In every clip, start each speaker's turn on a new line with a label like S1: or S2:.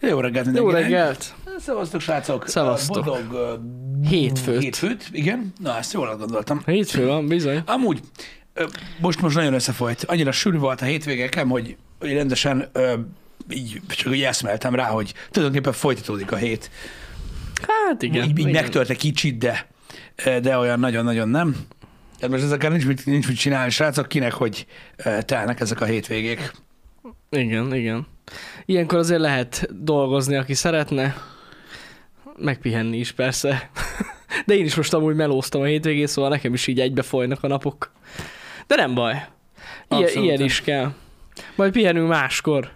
S1: Jó reggelt
S2: Jó
S1: mindenkinek.
S2: reggelt!
S1: Szevasztok, srácok.
S2: Szevasztok.
S1: Boldog uh,
S2: Hétfőt.
S1: Hétfőt, igen. Na, ezt jól gondoltam.
S2: Hétfő van, bizony.
S1: Amúgy, most most nagyon összefolyt. Annyira sűrű volt a hétvégekem, hogy, hogy rendesen így, csak úgy eszmeltem rá, hogy tulajdonképpen folytatódik a hét.
S2: Hát igen.
S1: így, így megtört egy kicsit, de, de olyan nagyon-nagyon nem. Hát most ezekkel nincs mit, nincs mit csinálni, srácok, kinek, hogy telnek ezek a hétvégék.
S2: Igen, igen. Ilyenkor azért lehet dolgozni, aki szeretne. Megpihenni is persze. De én is most amúgy melóztam a hétvégén, szóval nekem is így egybe folynak a napok. De nem baj. Ilyen,
S1: Abszolút.
S2: ilyen is kell. Majd pihenünk máskor.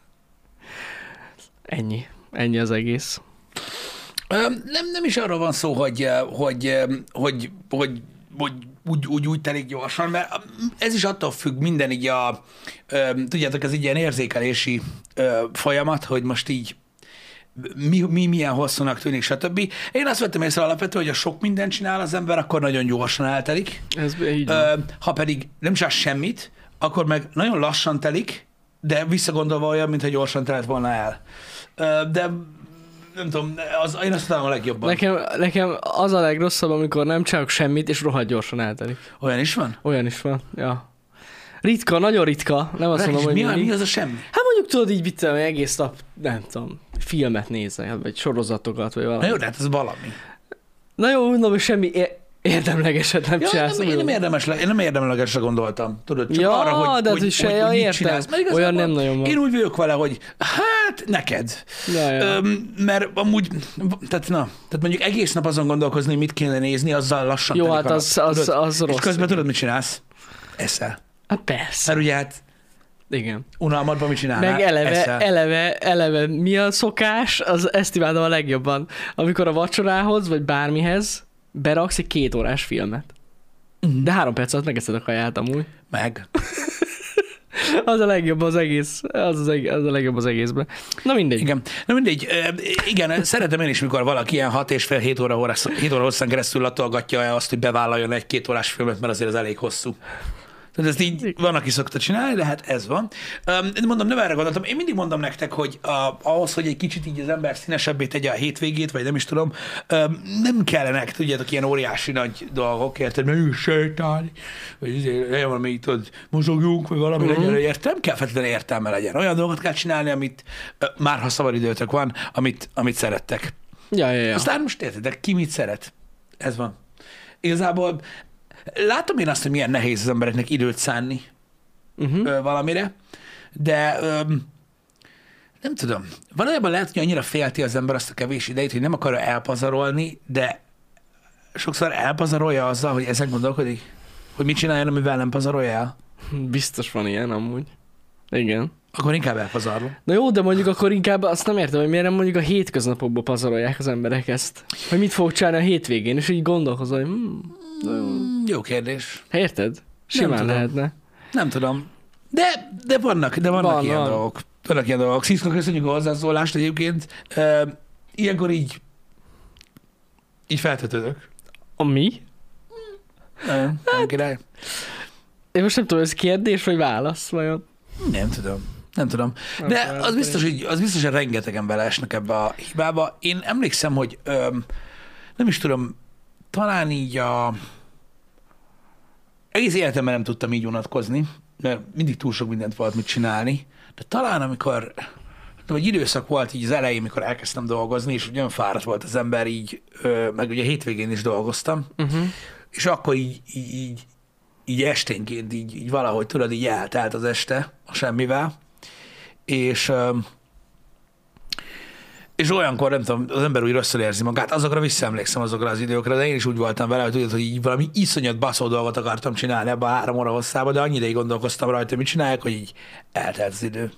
S2: Ennyi. Ennyi az egész.
S1: Nem, nem is arról van szó, hogy, hogy, hogy, hogy, hogy úgy, úgy, úgy telik gyorsan, mert ez is attól függ minden így a, ö, tudjátok, ez egy ilyen érzékelési ö, folyamat, hogy most így mi, mi milyen hosszúnak tűnik, stb. Én azt vettem észre alapvetően, hogy ha sok mindent csinál az ember, akkor nagyon gyorsan eltelik.
S2: Ez így.
S1: Ö, ha pedig nem csinál semmit, akkor meg nagyon lassan telik, de visszagondolva olyan, mintha gyorsan telett volna el. Ö, de nem tudom, az, én azt találom a legjobban.
S2: Nekem, nekem az a legrosszabb, amikor nem csinálok semmit, és rohadt gyorsan eltelik.
S1: Olyan is van?
S2: Olyan is van, ja. Ritka, nagyon ritka. Nem azt mondom, hogy
S1: mi,
S2: mindig.
S1: mi az a semmi?
S2: Hát mondjuk tudod így, mit tudom, egész nap, nem tudom, filmet nézel, vagy sorozatokat, vagy valami.
S1: Na jó, de hát ez valami.
S2: Na jó, mondom, hogy semmi érdemlegeset nem
S1: Ja,
S2: csinálsz.
S1: nem, én nem, érdemes, én nem érdemlegesre gondoltam. Tudod, csak
S2: Ja,
S1: arra, hogy,
S2: de
S1: hogy,
S2: hogy se-
S1: hogy,
S2: ja,
S1: hogy mit
S2: értem.
S1: csinálsz. Mert
S2: Olyan nem nagyon van.
S1: Én úgy vagyok vele, hogy hát neked.
S2: Ja, ja.
S1: Öm, mert amúgy, tehát na, tehát mondjuk egész nap azon gondolkozni, hogy mit kéne nézni, azzal lassan
S2: Jó, hát az- az-
S1: tudod?
S2: az rossz.
S1: És közben tudod, mit csinálsz? Eszel.
S2: Hát persze.
S1: Mert ugye hát
S2: Igen.
S1: unalmadban mit csinálnál?
S2: Meg eleve,
S1: Eszel.
S2: eleve, eleve mi a szokás, az ezt imádom a legjobban. Amikor a vacsorához, vagy bármihez beraksz egy két órás filmet.
S1: Mhm.
S2: De három perc alatt megeszed a kaját amúgy.
S1: Meg.
S2: Az a legjobb az egész. Az, az, egész, az a legjobb az egészben. Na mindegy.
S1: Igen. Na mindegy, ö, igen, szeretem én is, mikor valaki ilyen 6 és fél 7 óra, óra, 7 óra hosszán keresztül latolgatja azt, hogy bevállaljon egy két órás filmet, mert azért az elég hosszú. Tehát ezt így van, aki szokta csinálni, de hát ez van. Öm, Mondom, nem erre gondoltam. Én mindig mondom nektek, hogy a, ahhoz, hogy egy kicsit így az ember színesebbé tegye a hétvégét, vagy nem is tudom, öm, nem kellenek, tudjátok, ilyen óriási nagy dolgok, érted? Menjünk sétálni, vagy legyen valami, tudod, mozogjunk, vagy valami uh-huh. legyen, értem? Nem kell feltétlenül értelme legyen. Olyan dolgokat kell csinálni, amit már ha szabadidőtök van, amit, amit szerettek.
S2: Ja, ja, ja.
S1: Aztán most értedek, ki mit szeret. Ez van. Igazából látom én azt, hogy milyen nehéz az embereknek időt szánni
S2: Uh-huh.
S1: ö, valamire, de ö, nem tudom. Valójában lehet, hogy annyira félti az ember azt a kevés idejét, hogy nem akarja elpazarolni, de sokszor elpazarolja azzal, hogy ezen gondolkodik, hogy mit csináljon, amivel nem pazarolja el.
S2: Biztos van ilyen amúgy. Igen.
S1: Akkor inkább elpazarlom.
S2: Na jó, de mondjuk akkor inkább azt nem értem, hogy miért nem mondjuk a hétköznapokban pazarolják az emberek ezt. Hogy mit fogok csinálni a hétvégén, és így gondolkozol, hogy hmm.
S1: Mm, Jó kérdés.
S2: érted? Simán
S1: tudom.
S2: lehetne.
S1: Nem tudom. De, de vannak, de vannak
S2: Van,
S1: ilyen
S2: van.
S1: dolgok. Vannak ilyen dolgok. Sziszka, köszönjük a hozzászólást egyébként. Uh, ilyenkor így így feltetődök.
S2: A mi?
S1: Nem, nem király.
S2: Én most nem tudom, ez kérdés vagy válasz vajon?
S1: Nem tudom. Nem tudom.
S2: Nem
S1: De
S2: tudom,
S1: az biztos, hogy, az biztos, hogy rengetegen beleesnek ebbe a hibába. Én emlékszem, hogy öm, nem is tudom, talán így a egész életemben nem tudtam így unatkozni, mert mindig túl sok mindent volt mit csinálni, de talán amikor de egy időszak volt így az elején, mikor elkezdtem dolgozni, és olyan fáradt volt az ember így, meg ugye hétvégén is dolgoztam,
S2: Uh-huh.
S1: és akkor így, így, így, így esténként így, így valahogy tudod, így eltelt az este a semmivel, és és olyankor, nem tudom, az ember úgy rosszul érzi magát, azokra visszaemlékszem azokra az időkre, de én is úgy voltam vele, hogy tudod, hogy így valami iszonyat baszó dolgot akartam csinálni ebbe a három óra hosszába, de annyi ideig gondolkoztam rajta, hogy mit csinálják, hogy így eltelt az idő.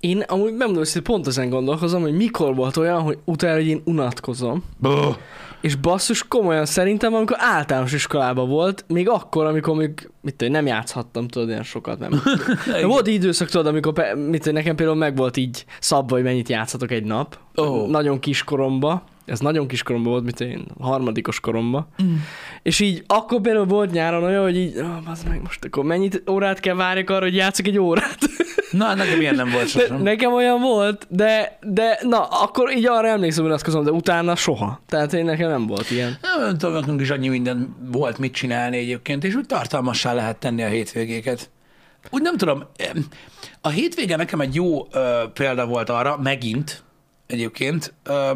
S2: Én amúgy megmondom, hogy pont ezen gondolkozom, hogy mikor volt olyan, hogy utána, hogy én unatkozom.
S1: Buh.
S2: És basszus, komolyan szerintem, amikor általános iskolában volt, még akkor, amikor még, mit tudom, nem játszhattam, tudod, ilyen sokat nem. De volt időszak, tudod, amikor, pe- mit tudom, nekem például meg volt így szabva, hogy mennyit játszhatok egy nap.
S1: Ó.
S2: Nagyon kiskoromba. Ez nagyon kiskoromban volt, mint én harmadikos koromba.
S1: Mm.
S2: És így akkor például volt nyáron olyan, hogy így, oh, meg most akkor mennyit órát kell várjak arra, hogy játszok egy órát.
S1: Na, nekem ilyen nem volt
S2: De
S1: sosem.
S2: nekem olyan volt, de, de na, akkor így arra emlékszem, hogy azt közöm, de utána soha. Tehát én nekem nem volt ilyen.
S1: Nem, nem tudom, nekünk is annyi minden volt mit csinálni egyébként, és úgy tartalmassá lehet tenni a hétvégéket. Úgy nem tudom, a hétvége nekem egy jó ö, példa volt arra, megint egyébként, ö,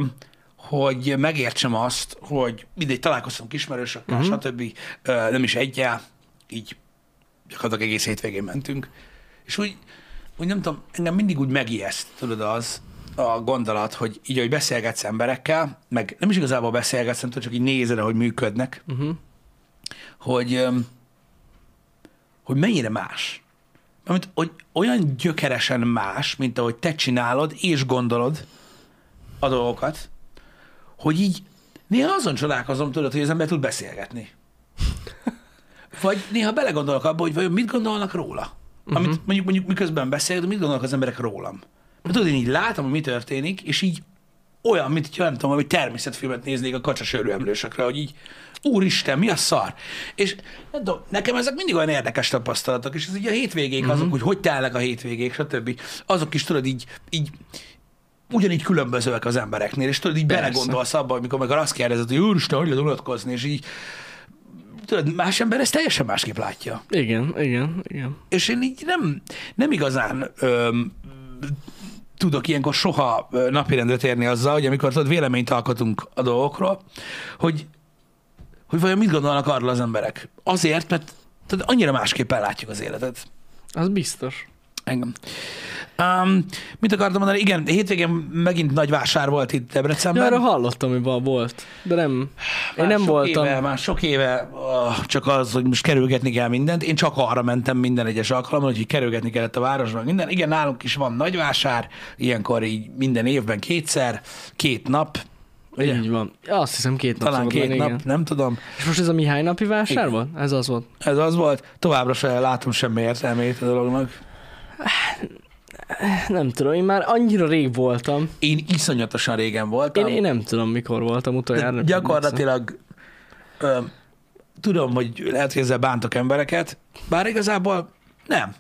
S1: hogy megértsem azt, hogy mindegy, találkoztunk ismerősökkel, uh-huh. stb. Nem is egyel, így gyakorlatilag egész hétvégén mentünk, és úgy, úgy nem tudom, engem mindig úgy megijeszt, tudod az, a gondolat, hogy így, hogy beszélgetsz emberekkel, meg nem is igazából beszélgetsz, hanem tudod, csak így nézed, hogy működnek,
S2: Uh-huh.
S1: hogy, hogy mennyire más. Amit, hogy olyan gyökeresen más, mint ahogy te csinálod és gondolod a dolgokat, hogy így néha azon csodálkozom, tudod, hogy az ember tud beszélgetni. Vagy néha belegondolok abba, hogy vajon mit gondolnak róla. Amit mondjuk, mondjuk miközben beszélek, de mit gondolnak az emberek rólam. Mert tudod, én így látom, hogy mi történik, és így olyan, mint hogyha nem tudom, hogy természetfilmet néznék a kacsasörő emlősökre, hogy így, úristen, mi a szar? És nem tudom, nekem ezek mindig olyan érdekes tapasztalatok, és ez így a hétvégék
S2: Mhm.
S1: azok, hogy hogy telnek a hétvégék, stb. Azok is tudod így, így ugyanígy különbözőek az embereknél, és tudod, így
S2: Persze.
S1: belegondolsz abba, amikor meg azt kérdezed, hogy úristen, hogy lehet unatkozni, és így tudod, más ember ezt teljesen másképp látja.
S2: Igen, igen, igen.
S1: És én így nem, nem igazán öm, tudok ilyenkor soha napirendre térni azzal, hogy amikor tudod, véleményt alkotunk a dolgokról, hogy, hogy vajon mit gondolnak arról az emberek. Azért, mert tudod, annyira másképpen látjuk az életet.
S2: Az biztos.
S1: Engem. Um, mit akartam mondani? Igen, hétvégén megint nagy vásár volt itt
S2: Ja,
S1: Debrecenben.
S2: arra hallottam, hogy volt, de nem. Én
S1: Már
S2: nem
S1: sok
S2: voltam.
S1: Éve, már sok éve uh, csak az, hogy most kerülgetni kell mindent. Én csak arra mentem minden egyes alkalommal, hogy kerülgetni kellett a városban minden. Igen, nálunk is van nagyvásár, ilyenkor így minden évben kétszer, két nap, ugye?
S2: Így van. Ja, azt hiszem két nap
S1: talán két
S2: lenni,
S1: nap,
S2: igen.
S1: nem tudom.
S2: És most ez a Mihály napi vásár
S1: Igen.
S2: volt? Ez az volt.
S1: Ez az volt. Továbbra sem látom semmi értelmét a dolognak.
S2: Nem tudom, én már annyira rég voltam.
S1: Én iszonyatosan régen voltam.
S2: Én, én nem tudom, mikor voltam utoljára.
S1: Gyakorlatilag ö, tudom, hogy lehet, hogy ezzel bántok embereket, bár igazából nem.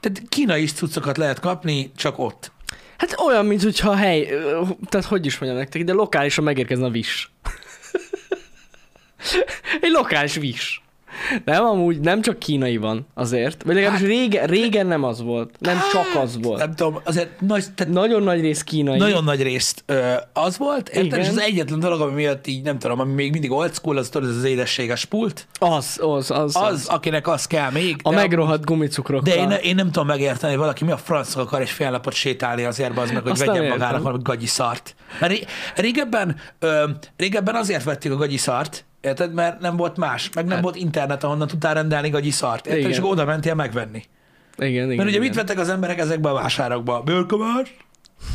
S1: Tehát kínai cuccokat lehet kapni, csak ott.
S2: Hát olyan, mint hogyha hely, tehát hogy is mondjam nektek, de lokálisan megérkezne a vis. Egy lokális vis. Nem, amúgy nem csak kínai van azért. Vagy legalábbis
S1: Hát-
S2: régen, régen nem az volt. Nem csak az volt.
S1: Nem tudom, azért nagy, tehát
S2: Nagyon nagy rész kínai.
S1: nagyon nagy részt ö, az volt, érted?
S2: Igen.
S1: És az egyetlen dolog, ami miatt így nem tudom, ami még mindig old school, az tudod, ez az édességes pult.
S2: Az, az, az.
S1: Az, akinek az kell még.
S2: A megrohadt gumicukrokkal.
S1: De én, én nem tudom megérteni, hogy valaki mi a francok akar egy fél napot sétálni azért, az meg, hogy
S2: Azt
S1: vegyen magának valami gagyi szart. Mert ré- régebben, ö, régebben azért vettük a gagyi szart, érted? Mert nem volt más, meg nem
S2: Hát.
S1: volt internet, ahonnan tudtál rendelni gagyi szart, érted?
S2: Igen.
S1: És oda mentél megvenni.
S2: Igen, igen.
S1: Mert ugye
S2: igen.
S1: mit vettek az emberek ezekbe a vásárokba? Bőrkabát,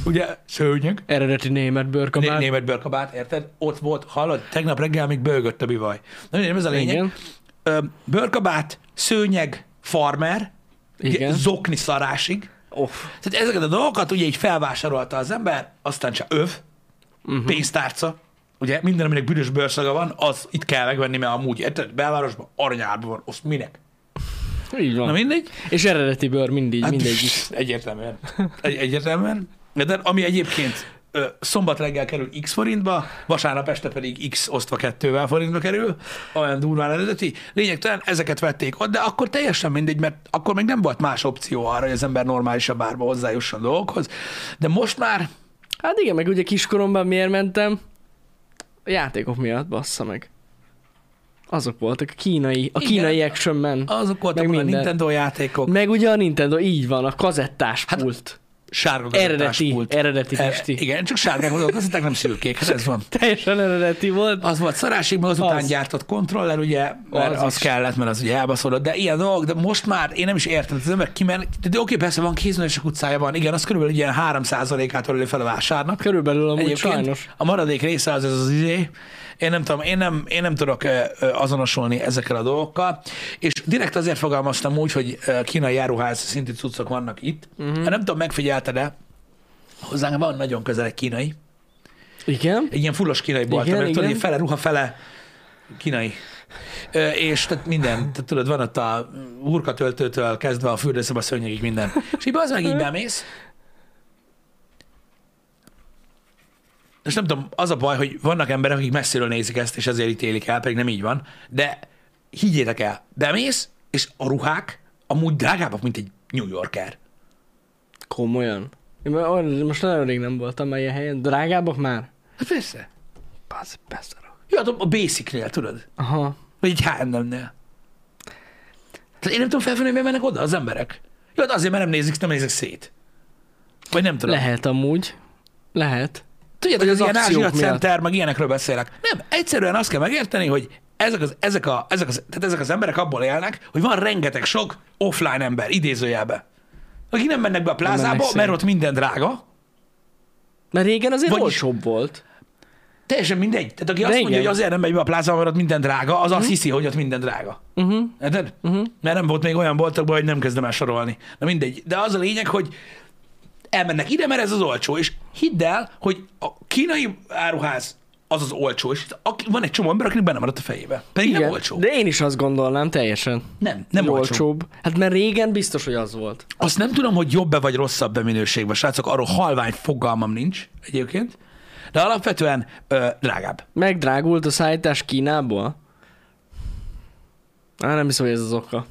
S1: ugye szőnyeg,
S2: Eredeti német
S1: Né-
S2: bőrkabát.
S1: német bőrkabát, érted? Ott volt, hallod, tegnap reggel még bőgött a bivaj. Na, nem ez a lényeg.
S2: Igen.
S1: Ö, bőrkabát, szőnyeg, farmer,
S2: Igen.
S1: zokni szarásig,
S2: Off.
S1: Tehát ezeket a dolgokat ugye így felvásárolta az ember, aztán csak öv, uh-huh. pénztárca, ugye minden, aminek büdös bőrszaga van, az itt kell megvenni, mert amúgy érted, belvárosban aranyárban van, azt minek?
S2: Így van.
S1: Na mindegy.
S2: És eredeti bőr mindig,
S1: Hát,
S2: mindegy
S1: pff. Egyértelműen. Egy, egyértelműen. De ami egyébként ö, szombat reggel kerül x forintba, vasárnap este pedig x osztva kettővel forintba kerül, olyan durván eredeti. Lényegtelen, ezeket vették ott, de akkor teljesen mindegy, mert akkor még nem volt más opció arra, hogy az ember normálisabb árba hozzájusson dolgokhoz. De most már
S2: Hát igen, meg ugye kiskoromban miért mentem? A játékok miatt, bassza meg. Azok voltak, a kínai, a
S1: Igen.
S2: kínai Action Man.
S1: azok voltak
S2: Meg
S1: a
S2: minden.
S1: Nintendo játékok,
S2: Meg ugye a Nintendo, így van, a kazettás
S1: Hát,
S2: pult.
S1: Sárga
S2: Eredeti,
S1: gazetáspult.
S2: eredeti
S1: E,
S2: Pisti.
S1: igen, csak sárgák voltak, azok nem szürkék, hát ez van.
S2: Teljesen eredeti volt.
S1: Az volt szarásig, meg azután
S2: Az.
S1: gyártott kontroller, ugye, mert
S2: Az
S1: az,
S2: is.
S1: kellett, mert az ugye elbaszolott, de ilyen dolgok, de most már én nem is értem, az ember kimen, de oké, persze van kézművesek utcája van, igen, az körülbelül ilyen 3%-át öleli fel a vásárnak.
S2: Körülbelül amúgy
S1: Egyébként
S2: sajnos.
S1: a maradék része az ez az izé. Én nem tudom, én nem, én nem tudok ö, ö, azonosulni ezekkel a dolgokkal, és direkt azért fogalmaztam úgy, hogy ö, kínai járuház szintű cuccok vannak itt. Uh-huh. Nem tudom, megfigyelted-e, hozzánk van nagyon közel egy kínai,
S2: Igen?
S1: egy ilyen fullos kínai bolt,
S2: Igen,
S1: tudod,
S2: igen.
S1: így fele ruha, fele kínai. Ö, és tehát minden, tehát tudod, van ott a hurkatöltőtől kezdve a fürdőszoba szőnyegig minden. És így az meg így bemész, és nem tudom, az a baj, hogy vannak emberek, akik messziről nézik ezt, és ezért ítélik el, pedig nem így van, de higgyétek el, bemész, és a ruhák amúgy drágábbak, mint egy New Yorker.
S2: Komolyan. Én most nagyon rég nem voltam már ilyen helyen. Drágábbak már?
S1: Hát persze.
S2: Bazd, beszarok.
S1: Jó, hát a Basic-nél, tudod?
S2: Aha.
S1: Vagy egy H&M-nél. Tehát én nem tudom felfogni, hogy miért mennek oda az emberek. Jó, hát azért, mert nem nézik, nem nézik szét. Vagy nem tudom.
S2: Lehet amúgy. Lehet.
S1: Tudjátok,
S2: Vagy
S1: az
S2: az
S1: ilyen Ázsia. Center, meg ilyenekről beszélek. Nem, egyszerűen azt kell megérteni, hogy ezek az, ezek, a, ezek, az, tehát ezek az emberek abból élnek, hogy van rengeteg sok offline ember, idézőjelbe. Akik nem mennek be a plázába, mert ott minden drága,
S2: Mert régen azért
S1: Vagyis-
S2: olcsóbb volt.
S1: teljesen mindegy. Tehát aki
S2: De
S1: azt mondja, hogy azért nem megy be a plázába, mert ott minden drága, az azt hiszi, hogy ott minden drága.
S2: Uh-huh.
S1: Érted? Uh-huh. Mert nem volt még olyan boltokban, hogy nem kezdem el sorolni. Na mindegy. De az a lényeg, hogy elmennek ide, mert ez az olcsó. És hidd el, hogy a kínai áruház az az olcsó, és aki, van egy csomó ember, akinek benne maradt a fejébe. Pedig nem olcsó.
S2: De én is azt gondolnám teljesen.
S1: Nem, nem olcsó.
S2: olcsóbb. Hát mert régen biztos, hogy az volt.
S1: Azt nem tudom, hogy jobb-e vagy rosszabb-e minőségben, srácok, arról halvány fogalmam nincs egyébként, de alapvetően ö, drágább.
S2: Megdrágult a szállítás Kínából? Á, nem hiszem, hogy ez az oka.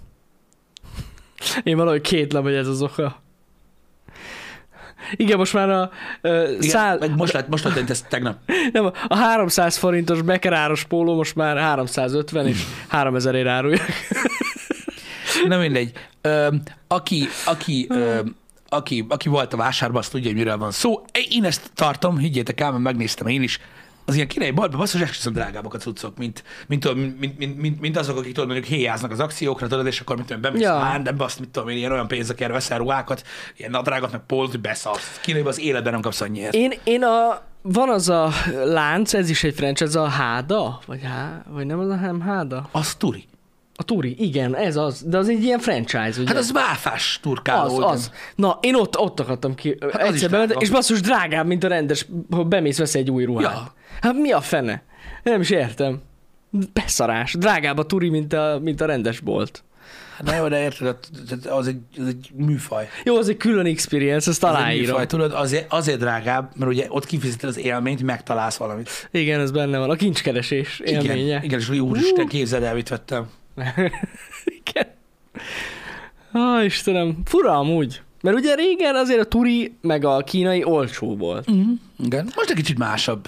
S2: Én valahogy kétlem, hogy ez az oka. Igen, most már a uh,
S1: Igen, most lett, most lett ez tegnap.
S2: Nem, a 300 forintos bekeráros póló most már 350 és 3000 ér árulják.
S1: Na mindegy. Ö, aki, aki, ö, aki, aki volt a vásárban, azt tudja, hogy miről van szó. Én ezt tartom, higgyétek el, mert megnéztem én is. Az ilyen kínai boltban basszus esküszöm drágábbak a cuccok, mint, mint, mint, mint, mint, mint, azok, akik tudod, mondjuk héjáznak az akciókra, tudod, és akkor mit tudom, bemész
S2: Ja.
S1: ja. de azt mit tudom én, ilyen olyan pénzekért veszel ruhákat, ilyen nadrágot, meg polt, beszarsz. Kínaiban az életben nem kapsz annyiért.
S2: Én, én a... Van az a lánc, ez is egy franchise, ez a Háda? Vagy, há, vagy nem az a nem Háda?
S1: Az turi.
S2: A Turi, igen, ez az. De az egy ilyen franchise, ugye?
S1: Hát az váfás turkáló.
S2: Az, az. Na, én ott, ott akartam ki. Hát
S1: az
S2: egyszer bementem, és basszus drágább, mint a rendes, ha bemész, vesz egy új ruhát.
S1: Ja.
S2: Hát mi a fene? Nem is értem. Beszarás. Drágább a turi, mint a, mint a rendes bolt.
S1: Hát Na jó, de érted, az egy, az egy műfaj.
S2: Jó, az egy külön experience,
S1: Az egy
S2: aláírom.
S1: műfaj, tudod, azért, azért drágább, mert ugye ott kifizeted az élményt, megtalálsz valamit.
S2: Igen, ez benne van. A kincskeresés élménye.
S1: Igen, és úristen, képzeld el, mit vettem.
S2: Igen. Á, Istenem, fura amúgy. Mert ugye régen azért a turi meg a kínai olcsó volt.
S1: Igen. Most egy kicsit másabb.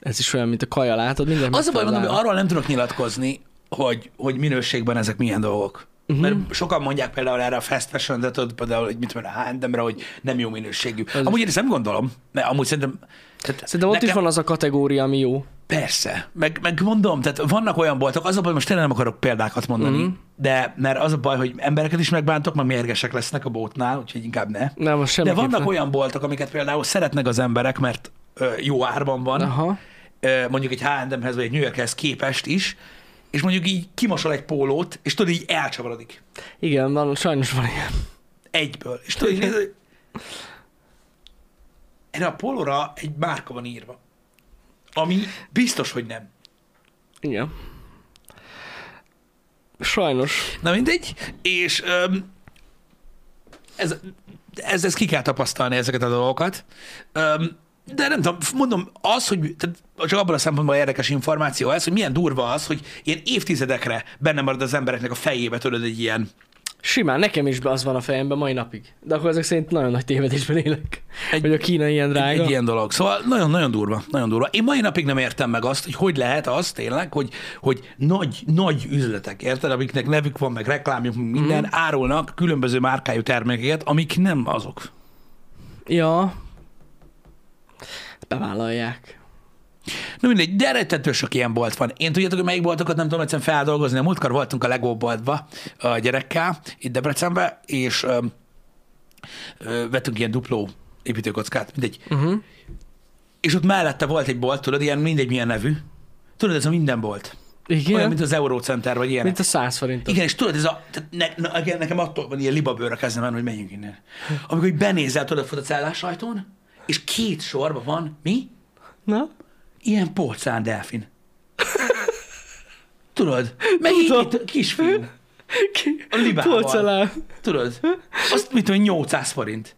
S2: Ez is olyan, mint a kaja, látod? Minden
S1: Az a baj, mondom, hogy arról nem tudok nyilatkozni, hogy, hogy minőségben ezek milyen dolgok. Uh-huh. Mert sokan mondják például erre a fast fashion, de tudod, például, hogy mit tudom, a H&M-re, hogy nem jó minőségű.
S2: Az
S1: Amúgy én ezt nem gondolom, mert amúgy szerintem... Tehát
S2: Szerintem ott is van az a kategória, ami jó.
S1: Persze, meg, meg mondom, tehát vannak olyan boltok, az a baj, most tényleg nem akarok példákat mondani, mm. de mert az a baj, hogy embereket is megbántok, meg mérgesek lesznek a bótnál, úgyhogy inkább ne.
S2: Nem, most
S1: De vannak olyan boltok, amiket például szeretnek az emberek, mert ö, jó árban van,
S2: Aha.
S1: ö, mondjuk egy H&M-hez vagy egy New Yorkhez képest is, és mondjuk így kimosol egy pólót, és tudod, így elcsavarodik.
S2: Igen, van, sajnos van ilyen.
S1: Egyből. És tudod, így erre a pólóra egy márka van írva. Ami biztos, hogy nem.
S2: Igen. Sajnos.
S1: Na mindegy, és öm, ez, ez, ez ki kell tapasztalni ezeket a dolgokat. Öm, de nem tudom, mondom, az, hogy tehát csak abban a szempontból érdekes információ ez, hogy milyen durva az, hogy ilyen évtizedekre benne marad az embereknek a fejébe, tudod, egy ilyen,
S2: Simán, nekem is az van a fejemben mai napig. De akkor ezek szerint nagyon nagy tévedésben élek.
S1: Egy-
S2: hogy a Kína ilyen drága.
S1: egy ilyen dolog. Szóval nagyon-nagyon durva, nagyon durva. Én mai napig nem értem meg azt, hogy hogy lehet az tényleg, hogy, hogy nagy, nagy üzletek, érted, amiknek nevük van, meg reklámjuk, minden, mm. árulnak különböző márkájú termékeket, amik nem azok.
S2: Ja. Bevállalják.
S1: Na mindegy, de rettető sok ilyen bolt van. Én tudjátok, hogy melyik boltokat nem tudom egyszerűen feldolgozni. A múltkor voltunk a Lego boltba a gyerekkel, itt Debrecenbe, és ö, ö, vettünk ilyen dupló építőkockát, mindegy.
S2: Uh-huh.
S1: És ott mellette volt egy bolt, tudod, ilyen mindegy milyen nevű. Tudod, ez a minden bolt.
S2: Igen?
S1: Olyan, mint az Eurocenter, vagy ilyenek.
S2: Mint a 100 forint.
S1: Igen, és tudod, ez a, ne, igen, nekem attól van ilyen libabőrre kezdem menni, hogy menjünk innen. Amikor így benézel, tudod, a cellás ajtón, és két sorban van, mi?
S2: Na?
S1: Ilyen porcán delfin. Tudod? Meg
S2: Tudom.
S1: itt kisfiú.
S2: Ki?
S1: A libával. Tudod? Azt mit tudom, 800 forint.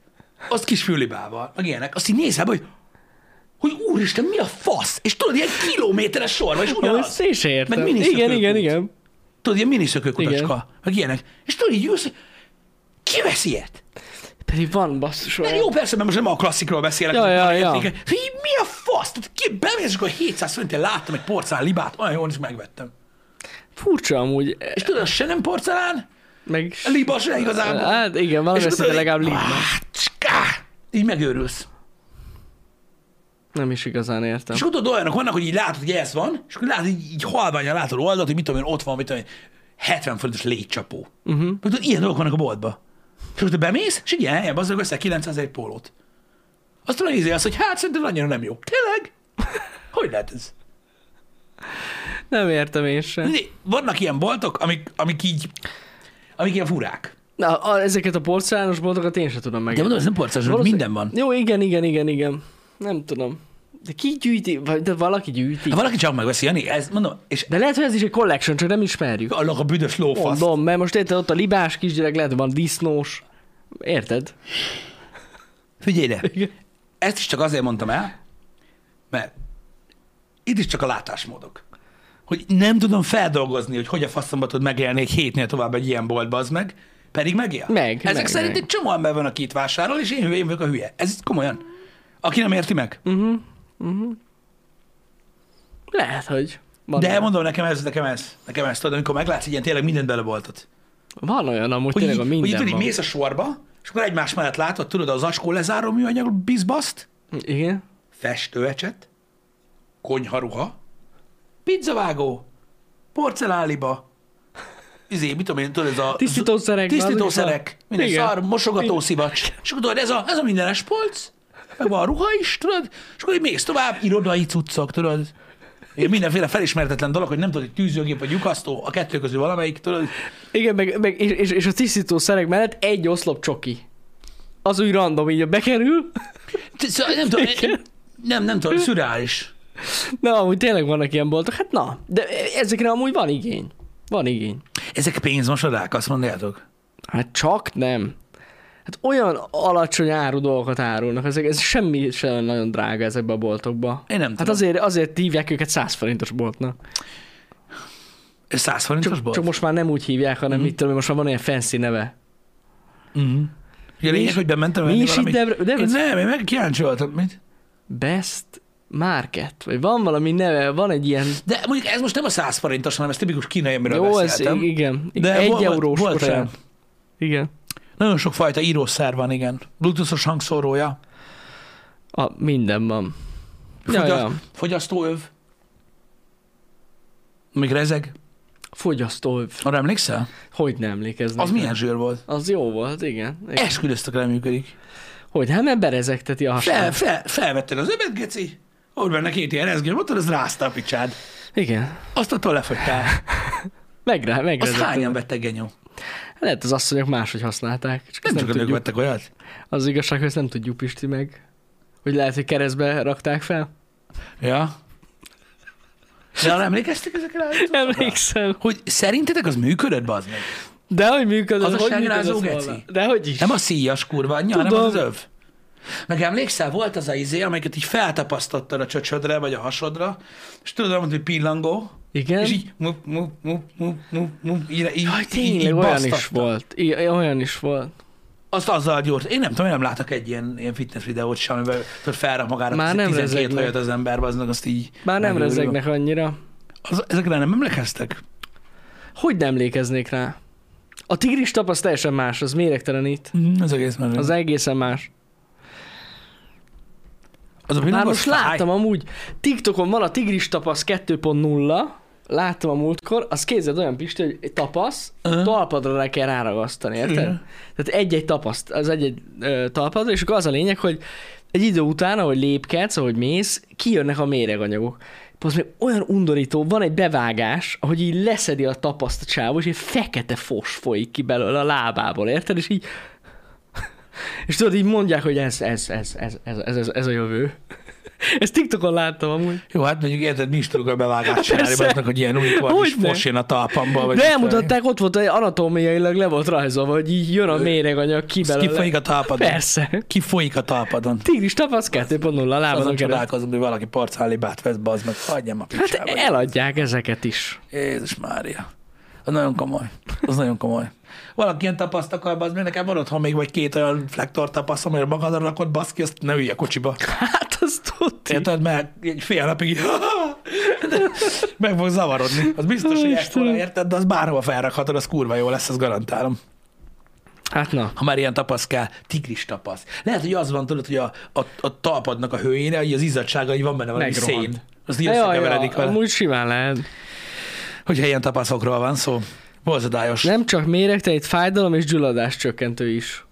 S1: Azt kisfiú libával. Meg ilyenek. Azt így nézel, hogy hogy úristen, mi a fasz? És tudod, ilyen kilométeres sorban, és ugyanaz.
S2: én se értem.
S1: Meg
S2: igen, igen, igen.
S1: Tudod, ilyen miniszökőkutacska, meg ilyenek. És tudod, így hogy ki vesz ilyet?
S2: Pedig van basszus
S1: De
S2: olyan.
S1: jó, persze, mert most nem a klasszikról beszélek.
S2: Ja, ja, ja.
S1: így mi a fasz? Ki bemész, és akkor 700 forintért láttam egy porcelán libát, olyan jól, és megvettem.
S2: Furcsa amúgy.
S1: És tudod, se nem porcelán,
S2: Meg...
S1: liba se igazából.
S2: Hát igen, valami szinte legalább
S1: cská! Így megőrülsz.
S2: Nem is igazán értem.
S1: És tudod, olyanok vannak, hogy így látod, hogy ez van, és akkor látod, így, így halványan látod oldalt, hogy mit tudom én, ott van, mit tudom én, 70 forintos légycsapó. Uh-huh. Tudod, ilyen dolgok vannak a boltba. És akkor te bemész, és ilyen helyen bazdog össze 900 egy pólót. Azt tudod, hogy azt, hogy hát szerintem annyira nem jó. Tényleg? Hogy lehet ez?
S2: Nem értem én sem.
S1: Vannak ilyen boltok, amik, amik így, amik ilyen furák.
S2: Na, a, ezeket a porcelános boltokat én sem tudom meg.
S1: De mondom, ez nem porcelán,
S2: Valószínűleg-
S1: minden van.
S2: Jó, igen, igen, igen, igen. Nem tudom. De ki gyűjti? Vagy- De valaki gyűjti.
S1: Ha valaki csak megveszi, Jani, ez mondom, és
S2: De lehet, hogy ez is egy collection, csak nem ismerjük.
S1: annak a büdös lófasz.
S2: Mondom, mert most érted, ott a libás kisgyerek, lehet, van disznós. Érted?
S1: Figyelj ide,
S2: Igen.
S1: ezt is csak azért mondtam el, mert itt is csak a látásmódok. Hogy nem tudom feldolgozni, hogy hogy a faszomba tud megélni egy hétnél tovább egy ilyen boltba, az meg, pedig megél.
S2: Meg,
S1: Ezek
S2: meg,
S1: szerint
S2: meg.
S1: egy csomó ember van, aki itt vásárol, és én, én vagyok a hülye. Ez komolyan. Aki nem érti meg.
S2: Lehet, hogy van,
S1: De
S2: olyan.
S1: mondom, nekem ez, nekem ez, nekem ez, tudod, amikor meglátsz ilyen tényleg mindent beleboltot.
S2: van olyan amúgy
S1: Hogy,
S2: tényleg a
S1: hogy
S2: minden
S1: tudod, így mész a sorba, és akkor egymás mellett látod, tudod, az askó lezáró műanyag bizbaszt,
S2: Igen.
S1: festőecset, konyharuha, pizzavágó, porcelánliba, izé, mit tudom én, tudod, ez a...
S2: Tisztítószerek,
S1: Tisztítószerek, minden
S2: Igen.
S1: szar, mosogatószivacs. És akkor tudod, ez a, ez a mindenes polc, meg van a ruha is, tudod, és akkor így mész tovább, irodai cuccok, tudod. Ilyen mindenféle felismertetlen dolog, hogy nem tudod, hogy tűzőgép vagy lyukasztó, a kettő közül valamelyik, tudod.
S2: Igen, meg, meg és, és, és, a tisztítószerek mellett egy oszlop csoki. Az úgy random, így bekerül.
S1: Szóval nem tudom, nem, nem tudom, szürreális.
S2: Na, amúgy tényleg vannak ilyen boltok. Hát na, de ezekre amúgy van igény. Van igény.
S1: Ezek pénzmosodák, azt mondjátok?
S2: Hát csak nem. Hát olyan alacsony áru dolgokat árulnak, ezek, ez semmi sem nagyon drága ezekbe a boltokba.
S1: Én nem
S2: Hát
S1: tudom.
S2: azért, azért hívják őket 100 forintos boltnak.
S1: Ez 100 forintos
S2: Csak,
S1: bolt?
S2: csak most már nem úgy hívják, hanem mit tudom, most már van ilyen fancy neve.
S1: Uh-huh. Ja, lényeg, hogy bementem
S2: mi is itt
S1: valamit.
S2: Debre- Debrecen-
S1: Én nem, én meg kíváncsi voltam, mit?
S2: Best Market, vagy van valami neve, van egy ilyen...
S1: De mondjuk ez most nem a 100 forintos, hanem ez tipikus kínai, amiről
S2: Jó, ez
S1: beszéltem.
S2: igen.
S1: De
S2: egy
S1: volt-
S2: eurós
S1: volt olyan.
S2: Igen.
S1: Nagyon sok fajta írószer van, igen. Bluetoothos hangszórója,
S2: A, minden van. Ja,
S1: fogya,
S2: ja.
S1: fogyasztóöv, még rezeg.
S2: Fogyasztó.
S1: Arra emlékszel?
S2: Hogy nem emlékeznek?
S1: Az milyen zsűr volt?
S2: Az jó volt, igen. igen.
S1: Esküdöztek rá működik.
S2: Hogy? Hát mert berezegteti a
S1: Fel,
S2: hasát.
S1: fel, felvetted az övet, geci, ott benne két ilyen rezgő, mondtad, az rázta a picsád.
S2: Igen.
S1: Azt attól lefogytál.
S2: Megrá,
S1: Azt
S2: megrezegteti.
S1: hányan vettek, genyó?
S2: Lehet az asszonyok máshogy használták. Csak
S1: Nem csak
S2: nem
S1: nők
S2: tudjuk.
S1: vettek olyat.
S2: Az igazság, hogy ezt nem tudjuk Pisti meg. Hogy lehet, hogy keresztbe rakták fel.
S1: Ja. De arra emlékeztek ezekre a?
S2: Emlékszem.
S1: Hogy szerintetek az működött, bazd meg?
S2: De hogy működött,
S1: Az a
S2: hogy működött
S1: geci.
S2: De hogy is.
S1: Nem a szíjas kurva anyja, hanem az az öv. Meg emlékszel, volt az a izé, amelyiket így feltapasztottad a csöcsödre, vagy a hasodra, és tudod, hogy pillangó,
S2: Igen?
S1: és így mu, mu, mu, mu, mu, mu, így, így,
S2: Jaj,
S1: így,
S2: tényleg,
S1: így
S2: olyan is volt. I- olyan is volt.
S1: Azt azzal gyúrt. Én nem tudom, én nem látok egy ilyen, ilyen fitness videót sem, amiben tudod, felrak magára
S2: Már nem
S1: 12
S2: rezegnek.
S1: hajat az ember, aznak azt így
S2: Már nem
S1: megőrül.
S2: rezegnek annyira.
S1: Az, ezekre nem emlékeztek?
S2: Hogy nem emlékeznék rá? A tigris tapaszt teljesen más, az méregtelenít.
S1: Mm, az egész.
S2: Az
S1: Az,
S2: egészen más.
S1: Az a
S2: Már most
S1: fáj.
S2: láttam amúgy, TikTokon van a tigris tapasz 2.0, láttam a múltkor, az képzeld olyan Pisti, hogy egy tapasz,
S1: Aha.
S2: talpadra rá kell ráragasztani, érted?
S1: Igen.
S2: Tehát egy-egy tapaszt, az egy-egy ö, talpadra, és akkor az a lényeg, hogy egy idő után, ahogy lépkedsz, ahogy mész, kijönnek a méreganyagok. Az még olyan undorító, van egy bevágás, ahogy így leszedi a tapaszt a csávó, és egy fekete fos folyik ki belőle a lábából, érted? És így és tudod, így mondják, hogy ez, ez, ez, ez, ez, ez, ez, ez a jövő. Ezt TikTokon láttam amúgy.
S1: Jó, hát mondjuk érted, mi is tudunk a bevágást csinálni, hogy ilyen unikorn is
S2: Hogyne.
S1: most jön a talpamba. Vagy
S2: De elmutatták, ott volt, hogy anatómiailag le volt rajzolva, hogy így jön a méreganyag ki belőle.
S1: Kifolyik a talpadon.
S2: Persze.
S1: Kifolyik a talpadon.
S2: Tigris tapasz 2.0
S1: Azon
S2: lábadon keresztül.
S1: csodálkozom, hogy valaki porcálibát vesz, bazd meg, hagyjam a
S2: Hát
S1: picsába.
S2: eladják ezeket is.
S1: Jézus Mária. Az nagyon komoly. Az nagyon komoly. Valaki ilyen tapaszt akar, az meg nekem van otthon még vagy két olyan flektor tapasz, amire magadra rakod, baszki, azt ne ülj a kocsiba.
S2: Hát azt tudti.
S1: Érted? Mert egy fél napig meg fog zavarodni. Az biztos, hogy ekkora, érted? De az bárhova felrakhatod, az kurva jó lesz, az garantálom.
S2: Hát na.
S1: Ha már ilyen tapasz kell, tigris tapasz. Lehet, hogy az van, tudod, hogy a, a, a talpadnak a hőjére, hogy az izzadságai van benne valami
S2: Megrohad.
S1: szén. Az így összekeveredik vele.
S2: amúgy simán lehet.
S1: Hogyha ilyen tapaszokról van szó. Bolzadályos.
S2: Nem csak méregteit, fájdalom és gyulladás csökkentő is.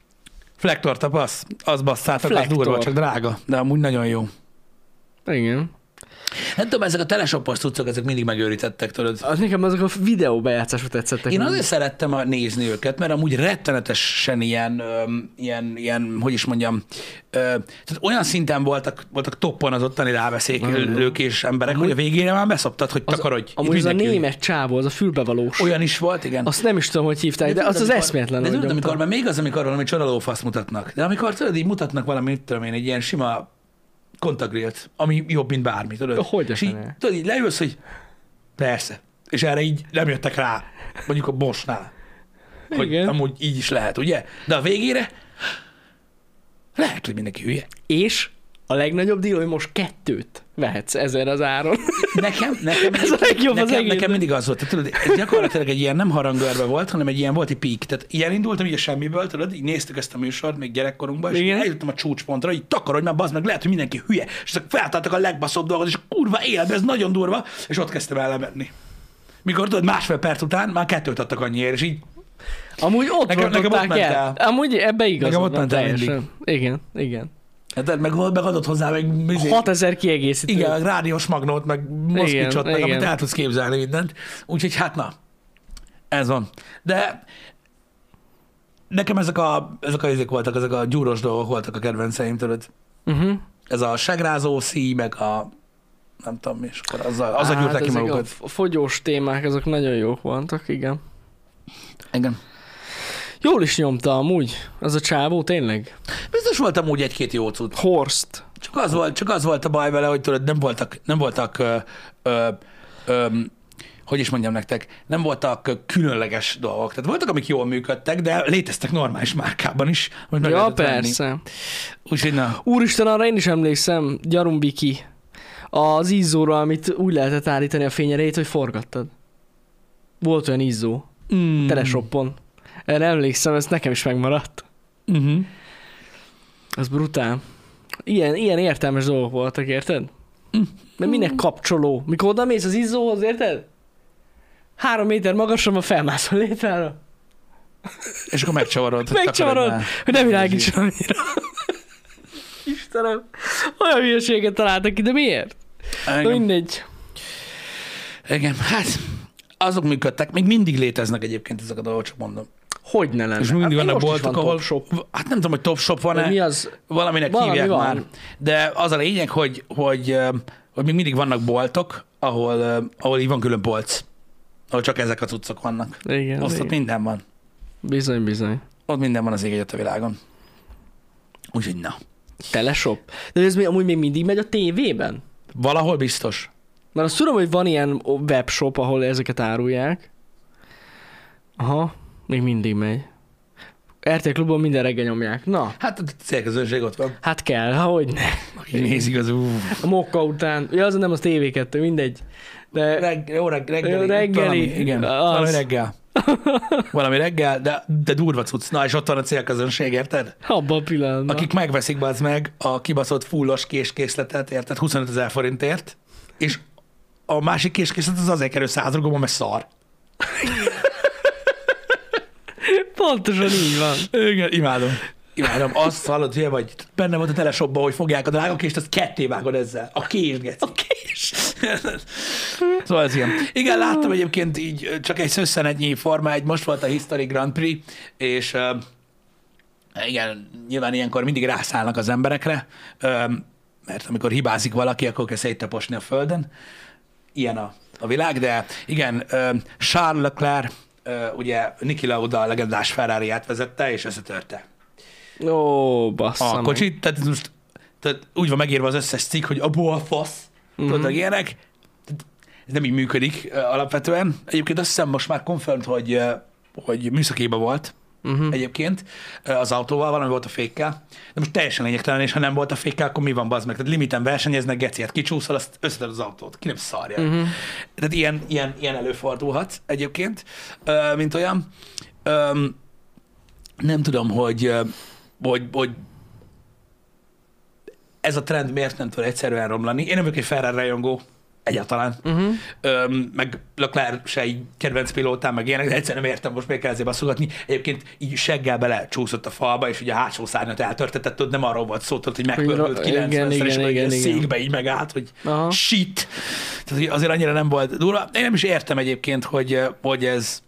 S1: Flektor tapasz, az basszátok, az
S2: Flektor.
S1: durva, csak drága, de amúgy nagyon jó.
S2: Igen.
S1: Nem tudom, ezek a telesopos cuccok, ezek mindig megőrítettek, tudod.
S2: Az nekem azok a videóbejátszások tetszettek.
S1: Én azért szerettem a nézni őket, mert amúgy rettenetesen ilyen, öm, ilyen, ilyen hogy is mondjam, ö, tehát olyan szinten voltak, voltak toppon az ottani rábeszélők és emberek, hogy a végére már beszoptad, hogy
S2: az,
S1: takarodj.
S2: Amúgy az a német csávó, az a fülbevalós.
S1: Olyan is volt, igen.
S2: Azt nem is tudom, hogy hívták, de,
S1: tudod,
S2: az az
S1: amikor-
S2: eszméletlen.
S1: De tudod, amikor már még az, amikor valami csodaló fasz mutatnak. De amikor tudod, így mutatnak valami, mit tudom én, egy ilyen sima kontagrilt, ami jobb, mint bármi, tudod?
S2: Hogy
S1: és így, tudod, így leülsz, hogy persze. És erre így nem jöttek rá, mondjuk a Bosnál. Hogy
S2: Igen.
S1: amúgy így is lehet, ugye? De a végére lehet, hogy mindenki hülye.
S2: És a legnagyobb díj, hogy most kettőt vehetsz ezer az áron.
S1: Nekem, nekem,
S2: Ez a legjobb az
S1: nekem,
S2: egészben.
S1: nekem mindig az volt, tehát tudod, ez gyakorlatilag egy ilyen nem harangörbe volt, hanem egy ilyen volt egy pík. Tehát ilyen indultam így a semmiből, tudod, így néztük ezt a műsort még gyerekkorunkban, és
S2: Igen.
S1: eljutottam a csúcspontra, így takarodj már, bazd meg, lehet, hogy mindenki hülye, és ezek feltáltak a legbaszobb dolgot, és kurva élve, ez nagyon durva, és ott kezdtem el lemenni. Mikor tudod, másfél perc után már kettőt adtak annyiért, és így
S2: Amúgy ott
S1: Nekem- nekem ott
S2: el.
S1: el.
S2: Amúgy ebbe igazad
S1: Nekem ott ment el
S2: teljesen. Igen, igen.
S1: Hát, meg, meg adott hozzá, meg, meg
S2: 6000 kiegészítő.
S1: Igen, meg rádiós magnót, meg moszkicsot, meg
S2: igen.
S1: amit el tudsz képzelni mindent. Úgyhogy hát na, ez van. De nekem ezek a, ezek a izék voltak, ezek a gyúros dolgok voltak a kedvenceim, tudod.
S2: Uh-huh.
S1: Ez a segrázó szí, meg a nem tudom és akkor azzal, azzal
S2: Hát
S1: gyúrták ki
S2: ezek
S1: magukat.
S2: A fogyós témák, azok nagyon jók voltak, igen.
S1: Igen.
S2: Jól is nyomta amúgy, az a csávó tényleg.
S1: Biztos voltam úgy egy-két jó cucc.
S2: Horst.
S1: Csak az, volt, csak az volt a baj vele, hogy tudod, nem voltak, nem voltak ö, ö, ö, hogy is mondjam nektek, nem voltak különleges dolgok. Tehát voltak, amik jól működtek, de léteztek normális márkában is. Hogy meg
S2: Ja, persze.
S1: Úgyhogy na,
S2: Úristen, arra én is emlékszem, Gyarumbiki, az izzóra, amit úgy lehetett állítani a fényerejét, hogy forgattad. Volt olyan izzó,
S1: mm.
S2: telesoppon. Erre emlékszem, ez nekem is megmaradt.
S1: Uh-huh.
S2: Ez brutál. Ilyen, ilyen értelmes dolgok voltak, érted? Mert minek kapcsoló? Mikor oda mész az izzóhoz, érted? Három méter magasra felmászol létrára.
S1: És akkor megcsavarod.
S2: Megcsavarod, hogy nem világítson annyira. Istenem, olyan hülyeséget találtak ki, de miért? Na
S1: Igen.
S2: mindegy.
S1: Igen, hát azok működtek, még mindig léteznek egyébként ezek a dolgok, csak mondom.
S2: Hogy ne lenne?
S1: És mindig
S2: Hát
S1: vannak boltok, ahol...
S2: Shop.
S1: Hát nem tudom, hogy top shop van-e.
S2: Mi az?
S1: Valaminek
S2: Valami
S1: hívják
S2: van.
S1: már. De az a lényeg, hogy, hogy, hogy még mindig vannak boltok, ahol, ahol így van külön polc. Ahol csak ezek a cuccok vannak.
S2: Igen,
S1: Azt ott minden van.
S2: Bizony, bizony.
S1: Ott minden van az ég egyet a világon. Úgyhogy na.
S2: Teleshop. De ez még, amúgy még mindig megy a tévében?
S1: Valahol biztos.
S2: Mert azt tudom, hogy van ilyen webshop, ahol ezeket árulják. Aha, még mindig megy. RTL Klubon minden reggel nyomják. Na,
S1: Hát a célközönség ott van.
S2: hát kell, ha hogy ne.
S1: Aki nézik az ú.
S2: A mokka után. Ja, az nem az TV2, mindegy. De
S1: Reg, jó, reg, reggeli.
S2: Reggeli.
S1: Valami, igen,
S2: Az.
S1: valami reggel. Valami reggel, de, de durva cucc. Na, és ott van a célközönség, érted?
S2: abban a pillanatban.
S1: Akik megveszik az meg a kibaszott fullos késkészletet, érted? 25 ezer forintért, és a másik késkészlet az azért kerül 100 rugóban, mert szar.
S2: Pontosan így van.
S1: Igen, imádom. Imádom. Azt hallod, hogy vagy benne volt a teleshopban, hogy fogják a drága kést, azt ketté vágod ezzel. A kést, geci.
S2: A kés.
S1: Szóval ez ilyen. Igen, láttam egyébként így csak egy szösszenetnyi forma, egy most volt a History Grand Prix, és uh, igen, nyilván ilyenkor mindig rászállnak az emberekre, uh, mert amikor hibázik valaki, akkor kell széttaposni a földön. Ilyen a, a világ, de igen, ö, Charles Leclerc, ugye Niki Lauda a legendás ferrari vezette, és összetörte
S2: Ó, bassza
S1: a
S2: meg.
S1: kocsit, tehát most tehát úgy van megírva az összes cikk, hogy abból a fasz, mm-hmm. tudod, ilyenek. Ez nem így működik alapvetően. Egyébként azt hiszem most már confirmed, hogy, hogy műszakéba volt uh-huh. egyébként az autóval, valami volt a fékkel. De most teljesen lényegtelen, és ha nem volt a fékkel, akkor mi van, bazd meg? Tehát limiten versenyeznek, geciát kicsúszol, azt összeted az autót. Ki nem szarja. Uh-huh. Tehát ilyen, ilyen, ilyen előfordulhat egyébként, mint olyan. Nem tudom, hogy, hogy, hogy ez a trend miért nem tud egyszerűen romlani. Én nem vagyok egy Ferrari rajongó, egyáltalán. Uh-huh. Öm, meg Leclerc se így kedvenc pilótám, meg ilyenek, de egyszerűen nem értem, most még kell ezért baszogatni. Egyébként így seggel bele csúszott a falba, és ugye a hátsó szárnyat eltörtetett, tudod, nem arról volt szó, hogy megpörgött
S2: Hogy ra-
S1: 90
S2: igen,
S1: és
S2: igen, igen,
S1: egy székbe így megállt, hogy
S2: Aha.
S1: shit. Tehát azért annyira nem volt durva. Én nem is értem egyébként, hogy, hogy ez,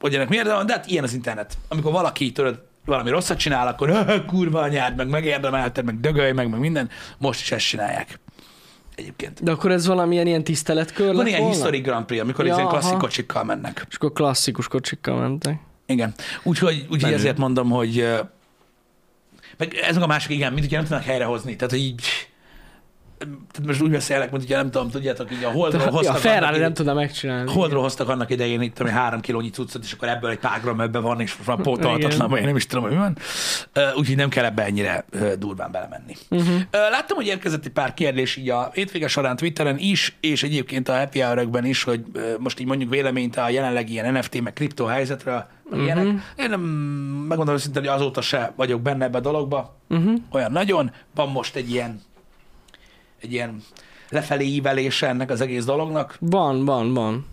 S1: hogy ennek miért van, de hát ilyen az internet. Amikor valaki, tudod, valami rosszat csinál, akkor "Öh, kurva anyád, meg megérdemelted, meg dögölj, meg, meg minden. Most is ezt csinálják. Egyébként.
S2: De akkor ez valamilyen ilyen tiszteletkör
S1: Van ilyen
S2: volna?
S1: Historic Grand Prix, amikor
S2: Ja,
S1: ilyen klasszik
S2: aha.
S1: kocsikkal mennek.
S2: És akkor klasszikus kocsikkal mentek.
S1: Igen. Úgyhogy, úgyhogy
S2: Menő.
S1: ezért mondom, hogy meg ez meg a másik, igen, mint ugye nem tudnak helyrehozni. Tehát, hogy így most úgy beszélek, mint ugye nem tudom, tudjátok, így a Holdról
S2: Ja,
S1: hoztak
S2: a Ferrari
S1: annak
S2: nem tudna megcsinálni.
S1: Holdról hoztak annak idején itt, ami három kilónyi cuccot, és akkor ebből egy pár gram ebbe van, és már pótolhatatlan, vagy én nem is tudom, hogy van. Úgyhogy nem kell ebbe ennyire durván belemenni. Uh-huh. Láttam, hogy érkezett egy pár kérdés így a hétvége során Twitteren is, és egyébként a happy hour is, hogy most így mondjuk véleményt a jelenlegi ilyen NFT meg kriptó helyzetről, meg ilyenek. Én nem, megmondom őszintén, hogy azóta se vagyok benne ebbe a dologba,
S2: Uh-huh.
S1: olyan nagyon. Van most egy ilyen, egy ilyen lefelé ívelése ennek az egész dolognak
S2: Van, van, van.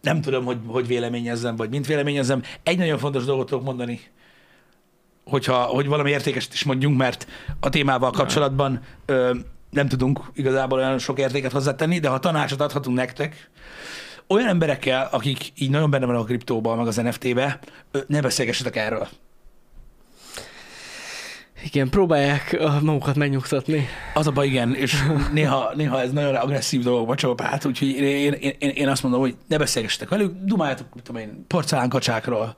S1: nem tudom, hogy, hogy véleményezzem, vagy mint véleményezzem. Egy nagyon fontos dolgot tudok mondani, hogyha, hogy valami értékeset is mondjunk, mert a témával kapcsolatban ö, nem tudunk igazából olyan sok értéket hozzátenni, de ha tanácsot adhatunk nektek, olyan emberekkel, akik így nagyon benne vannak a kriptóban, meg az NFT-be, ne beszélgessetek erről.
S2: Igen, próbálják magukat megnyugtatni.
S1: Az a baj, igen, és néha, néha ez nagyon agresszív dolgokba csap át, úgyhogy én, én, én, én azt mondom, hogy ne beszélgessetek velük, dumáljatok, mit tudom én, porcelánkacsákról,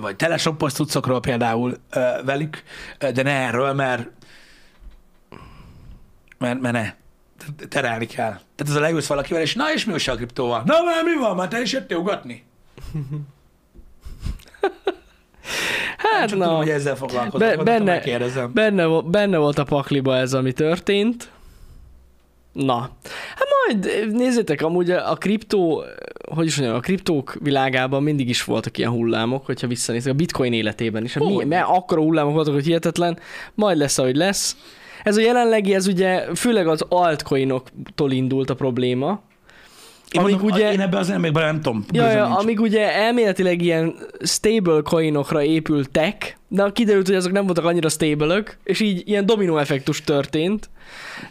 S1: vagy telesoppos cuccokról például velük, de ne erről, mert mert, mert ne. Te- Terelni kell. Tehát ez a leülsz valakivel, és na és mi újság a kriptóval? Na már mi van? Már te is jöttél ugatni?
S2: Hát
S1: Csak
S2: na,
S1: tudom, hogy ezzel foglalkozom.
S2: Be-
S1: Be,
S2: benne-
S1: benne, kérdezem.
S2: benne, benne volt a pakliba ez, ami történt. Na, hát majd nézzétek, amúgy a kriptó, hogy is mondjam, a kriptók világában mindig is voltak ilyen hullámok, hogyha visszanéztek a bitcoin életében is. Hát Mi, mert akkora hullámok voltak, hogy hihetetlen, majd lesz, ahogy lesz. Ez a jelenlegi, ez ugye főleg az altcoinoktól indult a probléma,
S1: Én,
S2: amíg
S1: mondom,
S2: ugye-
S1: én ebben azért még bele nem tudom.
S2: Ja, ja, amíg ugye elméletileg ilyen stable coinokra épültek, de kiderült, hogy azok nem voltak annyira stable és így ilyen dominó effektus történt,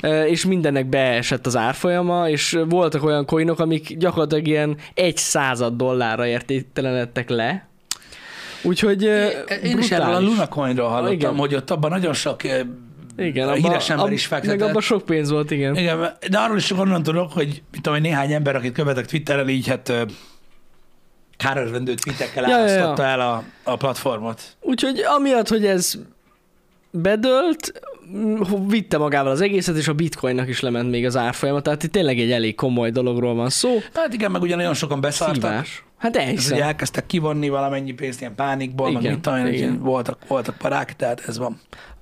S2: eh, és mindennek beesett az árfolyama, és voltak olyan coinok, amik gyakorlatilag ilyen egy század dollárra értéktelenedtek le. Úgyhogy eh,
S1: Én is erről a
S2: brutális.
S1: Luna Coinról hallottam,
S2: Igen.
S1: hogy ott abban nagyon sok eh,
S2: igen,
S1: a
S2: abba,
S1: híres ember
S2: ab-
S1: is
S2: Meg
S1: fektetett.
S2: abban sok pénz volt, igen.
S1: Igen, de arról is onnan tudok, hogy mit tudom, néhány ember, akit követek Twitteren, így hát kárörvendő tweetekkel
S2: Ja, ja, ja.
S1: árasztotta el a, a platformot.
S2: Úgyhogy amiatt, hogy ez bedölt, vitte magával az egészet, és a bitcoinnak is lement még az árfolyama, tehát itt tényleg egy elég komoly dologról van szó.
S1: Hát igen, meg ugye nagyon sokan beszartak.
S2: Szívás. Hát
S1: Ez
S2: elhiszem.
S1: ugye elkezdtek kivonni valamennyi pénzt ilyen pánikból, meg
S2: Igen,
S1: mit én,
S2: igen.
S1: hogy voltak, voltak parák, tehát ez van.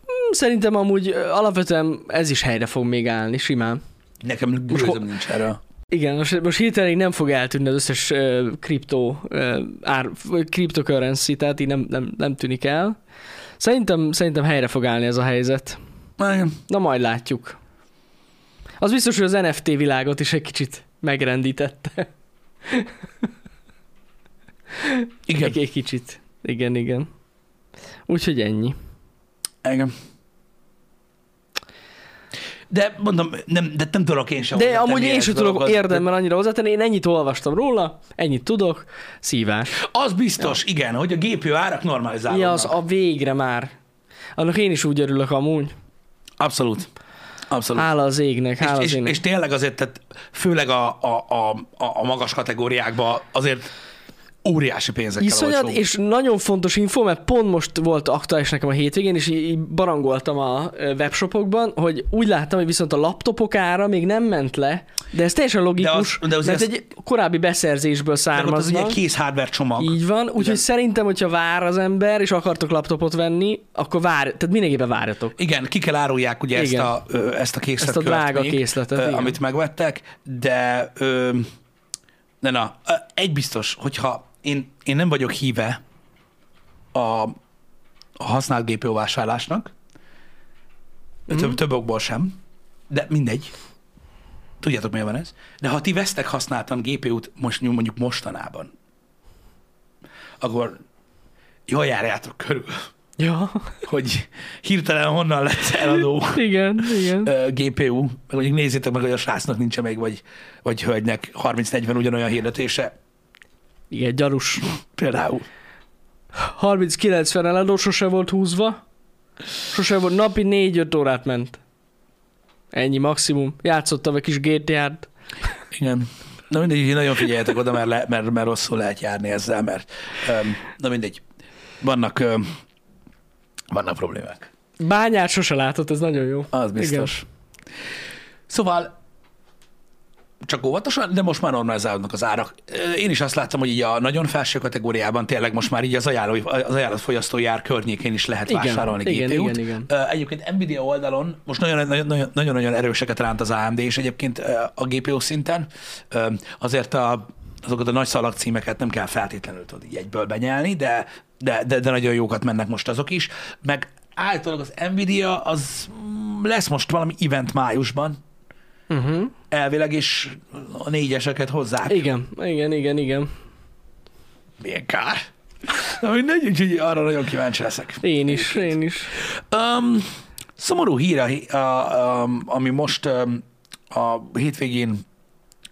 S2: Hm, Szerintem amúgy alapvetően ez is helyre fog még állni, simán.
S1: Nekem gőzöm nincs erről.
S2: Igen, most, most hirtelen így nem fog eltűnni az összes uh, uh, ár, cryptocurrency, tehát így nem, nem, nem tűnik el. Szerintem, szerintem helyre fog állni ez a helyzet.
S1: Igen.
S2: Na majd látjuk. Az biztos, hogy az NFT világot is egy kicsit megrendítette.
S1: Igen.
S2: Egy, egy kicsit. Igen, igen. Úgyhogy ennyi.
S1: Igen. De mondom, nem, de nem tudok én sem
S2: De amúgy én sem tudok érdemben annyira hozzátenni, én ennyit olvastam róla, ennyit tudok, szívás.
S1: Az biztos, ja. igen, hogy a GPU árak normalizálódnak.
S2: Ja, az a végre már. Annak én is úgy örülök amúgy.
S1: Abszolút. Abszolút.
S2: Hála az égnek, hála
S1: és,
S2: az
S1: és,
S2: égnek.
S1: és tényleg azért, tehát főleg a, a, a, a magas kategóriákban azért óriási pénzekkel
S2: Iszonyat,
S1: olcsóbb.
S2: és nagyon fontos info, mert pont most volt aktuális nekem a hétvégén, és így barangoltam a webshopokban, hogy úgy láttam, hogy viszont a laptopok ára még nem ment le, de ez teljesen logikus,
S1: De az- de az
S2: mert
S1: ez-
S2: egy korábbi beszerzésből
S1: De ott az ugye kész hardware csomag.
S2: Így van, úgyhogy szerintem, hogyha vár az ember, és akartok laptopot venni, akkor vár, tehát mindenképpen várjatok.
S1: Igen, ki kell árulják ugye ezt
S2: Igen.
S1: a, ö, ezt a készletkört
S2: Ezt a drága
S1: még,
S2: készletet,
S1: ö,
S2: igen.
S1: amit megvettek, de, ö, de na, egy biztos, hogyha én, én nem vagyok híve a, a használt GPU vásárlásnak,
S2: Mhm.
S1: több, több okból sem, de mindegy. Tudjátok, miért van ez? De ha ti vesztek használtan GPU-t most, mondjuk mostanában, akkor jól járjátok körül,
S2: Ja,
S1: hogy hirtelen honnan lett eladó
S2: igen, igen.
S1: GPU, meg mondjuk nézzétek meg, hogy a srácnak nincs még, vagy, vagy hölgynek 30-40 ugyanolyan hirdetése.
S2: Igen, gyarus.
S1: Például.
S2: 30-90 eladó sose volt húzva. Sose volt, napi 4-5 órát ment. Ennyi maximum. Játszottam egy kis GTA-t.
S1: Igen. Na mindegy, nagyon figyeljetek oda, mert, le, mert, mert rosszul lehet járni ezzel, mert öm, na mindegy, vannak, öm, vannak problémák.
S2: Bányát sose látott, ez nagyon jó.
S1: Az biztos. Igen. Szóval csak óvatosan, de most már normalizálódnak az árak. Én is azt láttam, hogy így a nagyon felső kategóriában tényleg most már így az, ajánló, az ajánlatfogyasztói ár környékén is lehet
S2: Igen,
S1: vásárolni
S2: igen,
S1: GPU-t.
S2: igen, igen.
S1: Ö, Egyébként Nvidia oldalon most nagyon- nagyon- nagyon- nagyon-nagyon erőseket ránt az AMD és egyébként a GPU szinten. Azért a, azokat a nagy szalagcímeket nem kell feltétlenül tudod így egyből benyelni, de, de, de, de nagyon jókat mennek most azok is. Meg általában az Nvidia az mm, lesz most valami event májusban,
S2: Uh-huh.
S1: elvileg, és a négyeseket hozzák.
S2: Igen, igen, igen, igen.
S1: Milyen kár. Na mindegy, úgyhogy arra nagyon kíváncsi leszek.
S2: Én is, én is.
S1: Um, szomorú hír, a, a, a, ami most um, a hétvégén,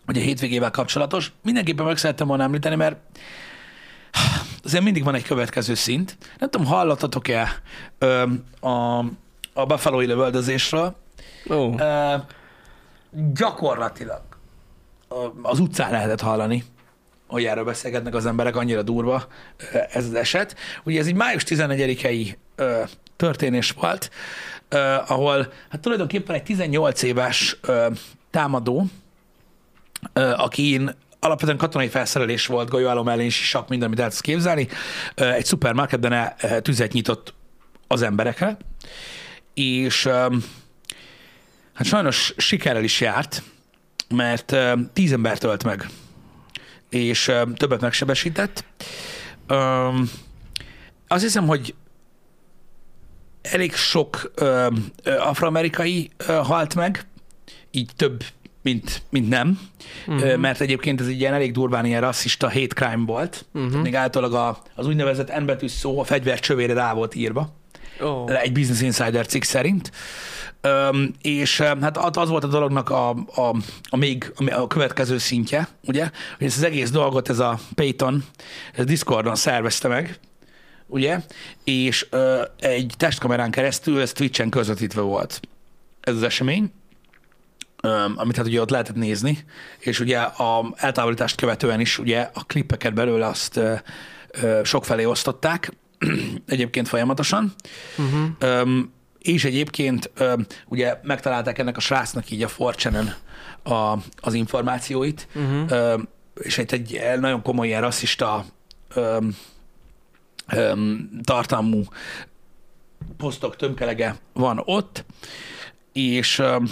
S1: vagy a hétvégével kapcsolatos. Mindenképpen meg szerettem volna említeni, mert azért mindig van egy következő szint. Nem tudom, hallottatok-e um, a, a Buffalo-i lövöldözésről?
S2: Ó,
S1: Ö, gyakorlatilag az utcán lehetett hallani, hogy erről beszélgetnek az emberek, annyira durva ez az eset. Ugye ez egy május 11-i ö, történés volt, ahol hát tulajdonképpen egy 18 éves támadó, akin alapvetően katonai felszerelés volt, golyóálló mellé sak, minden, amit el tudsz képzelni, egy szupermarketben tüzet nyitott az emberekre, és Hát sajnos sikerrel is járt, mert tíz embert ölt meg, és többet megsebesített. Azt hiszem, hogy elég sok afroamerikai halt meg, így több, mint, mint nem, uh-huh. mert egyébként ez egy ilyen elég durván ilyen rasszista hate crime volt. Uh-huh. Még általában a, az úgynevezett N betűs szó a fegyver csövére rá volt írva
S2: ó.
S1: egy Business Insider cikk szerint. Öm, és hát az az volt a dolognak a, a, a még a következő szintje, ugye, hogy ezt az egész dolgot ez a Payton ez Discordon szervezte meg, ugye, és ö, egy testkamerán keresztül ez Twitchen közvetítve volt. Ez az esemény, öm, amit hát ugye ott lehetett nézni, és ugye a eltávolítást követően is ugye a klippeket belőle azt ö, ö, sokfelé osztották, egyébként folyamatosan,
S2: Uh-huh.
S1: Öm, és egyébként ugye megtalálták ennek a srácnak így a 4 a, az információit,
S2: Uh-huh.
S1: és egy, egy nagyon komoly ilyen rasszista öm, öm, tartalmú posztok tömkelege van ott, és öm,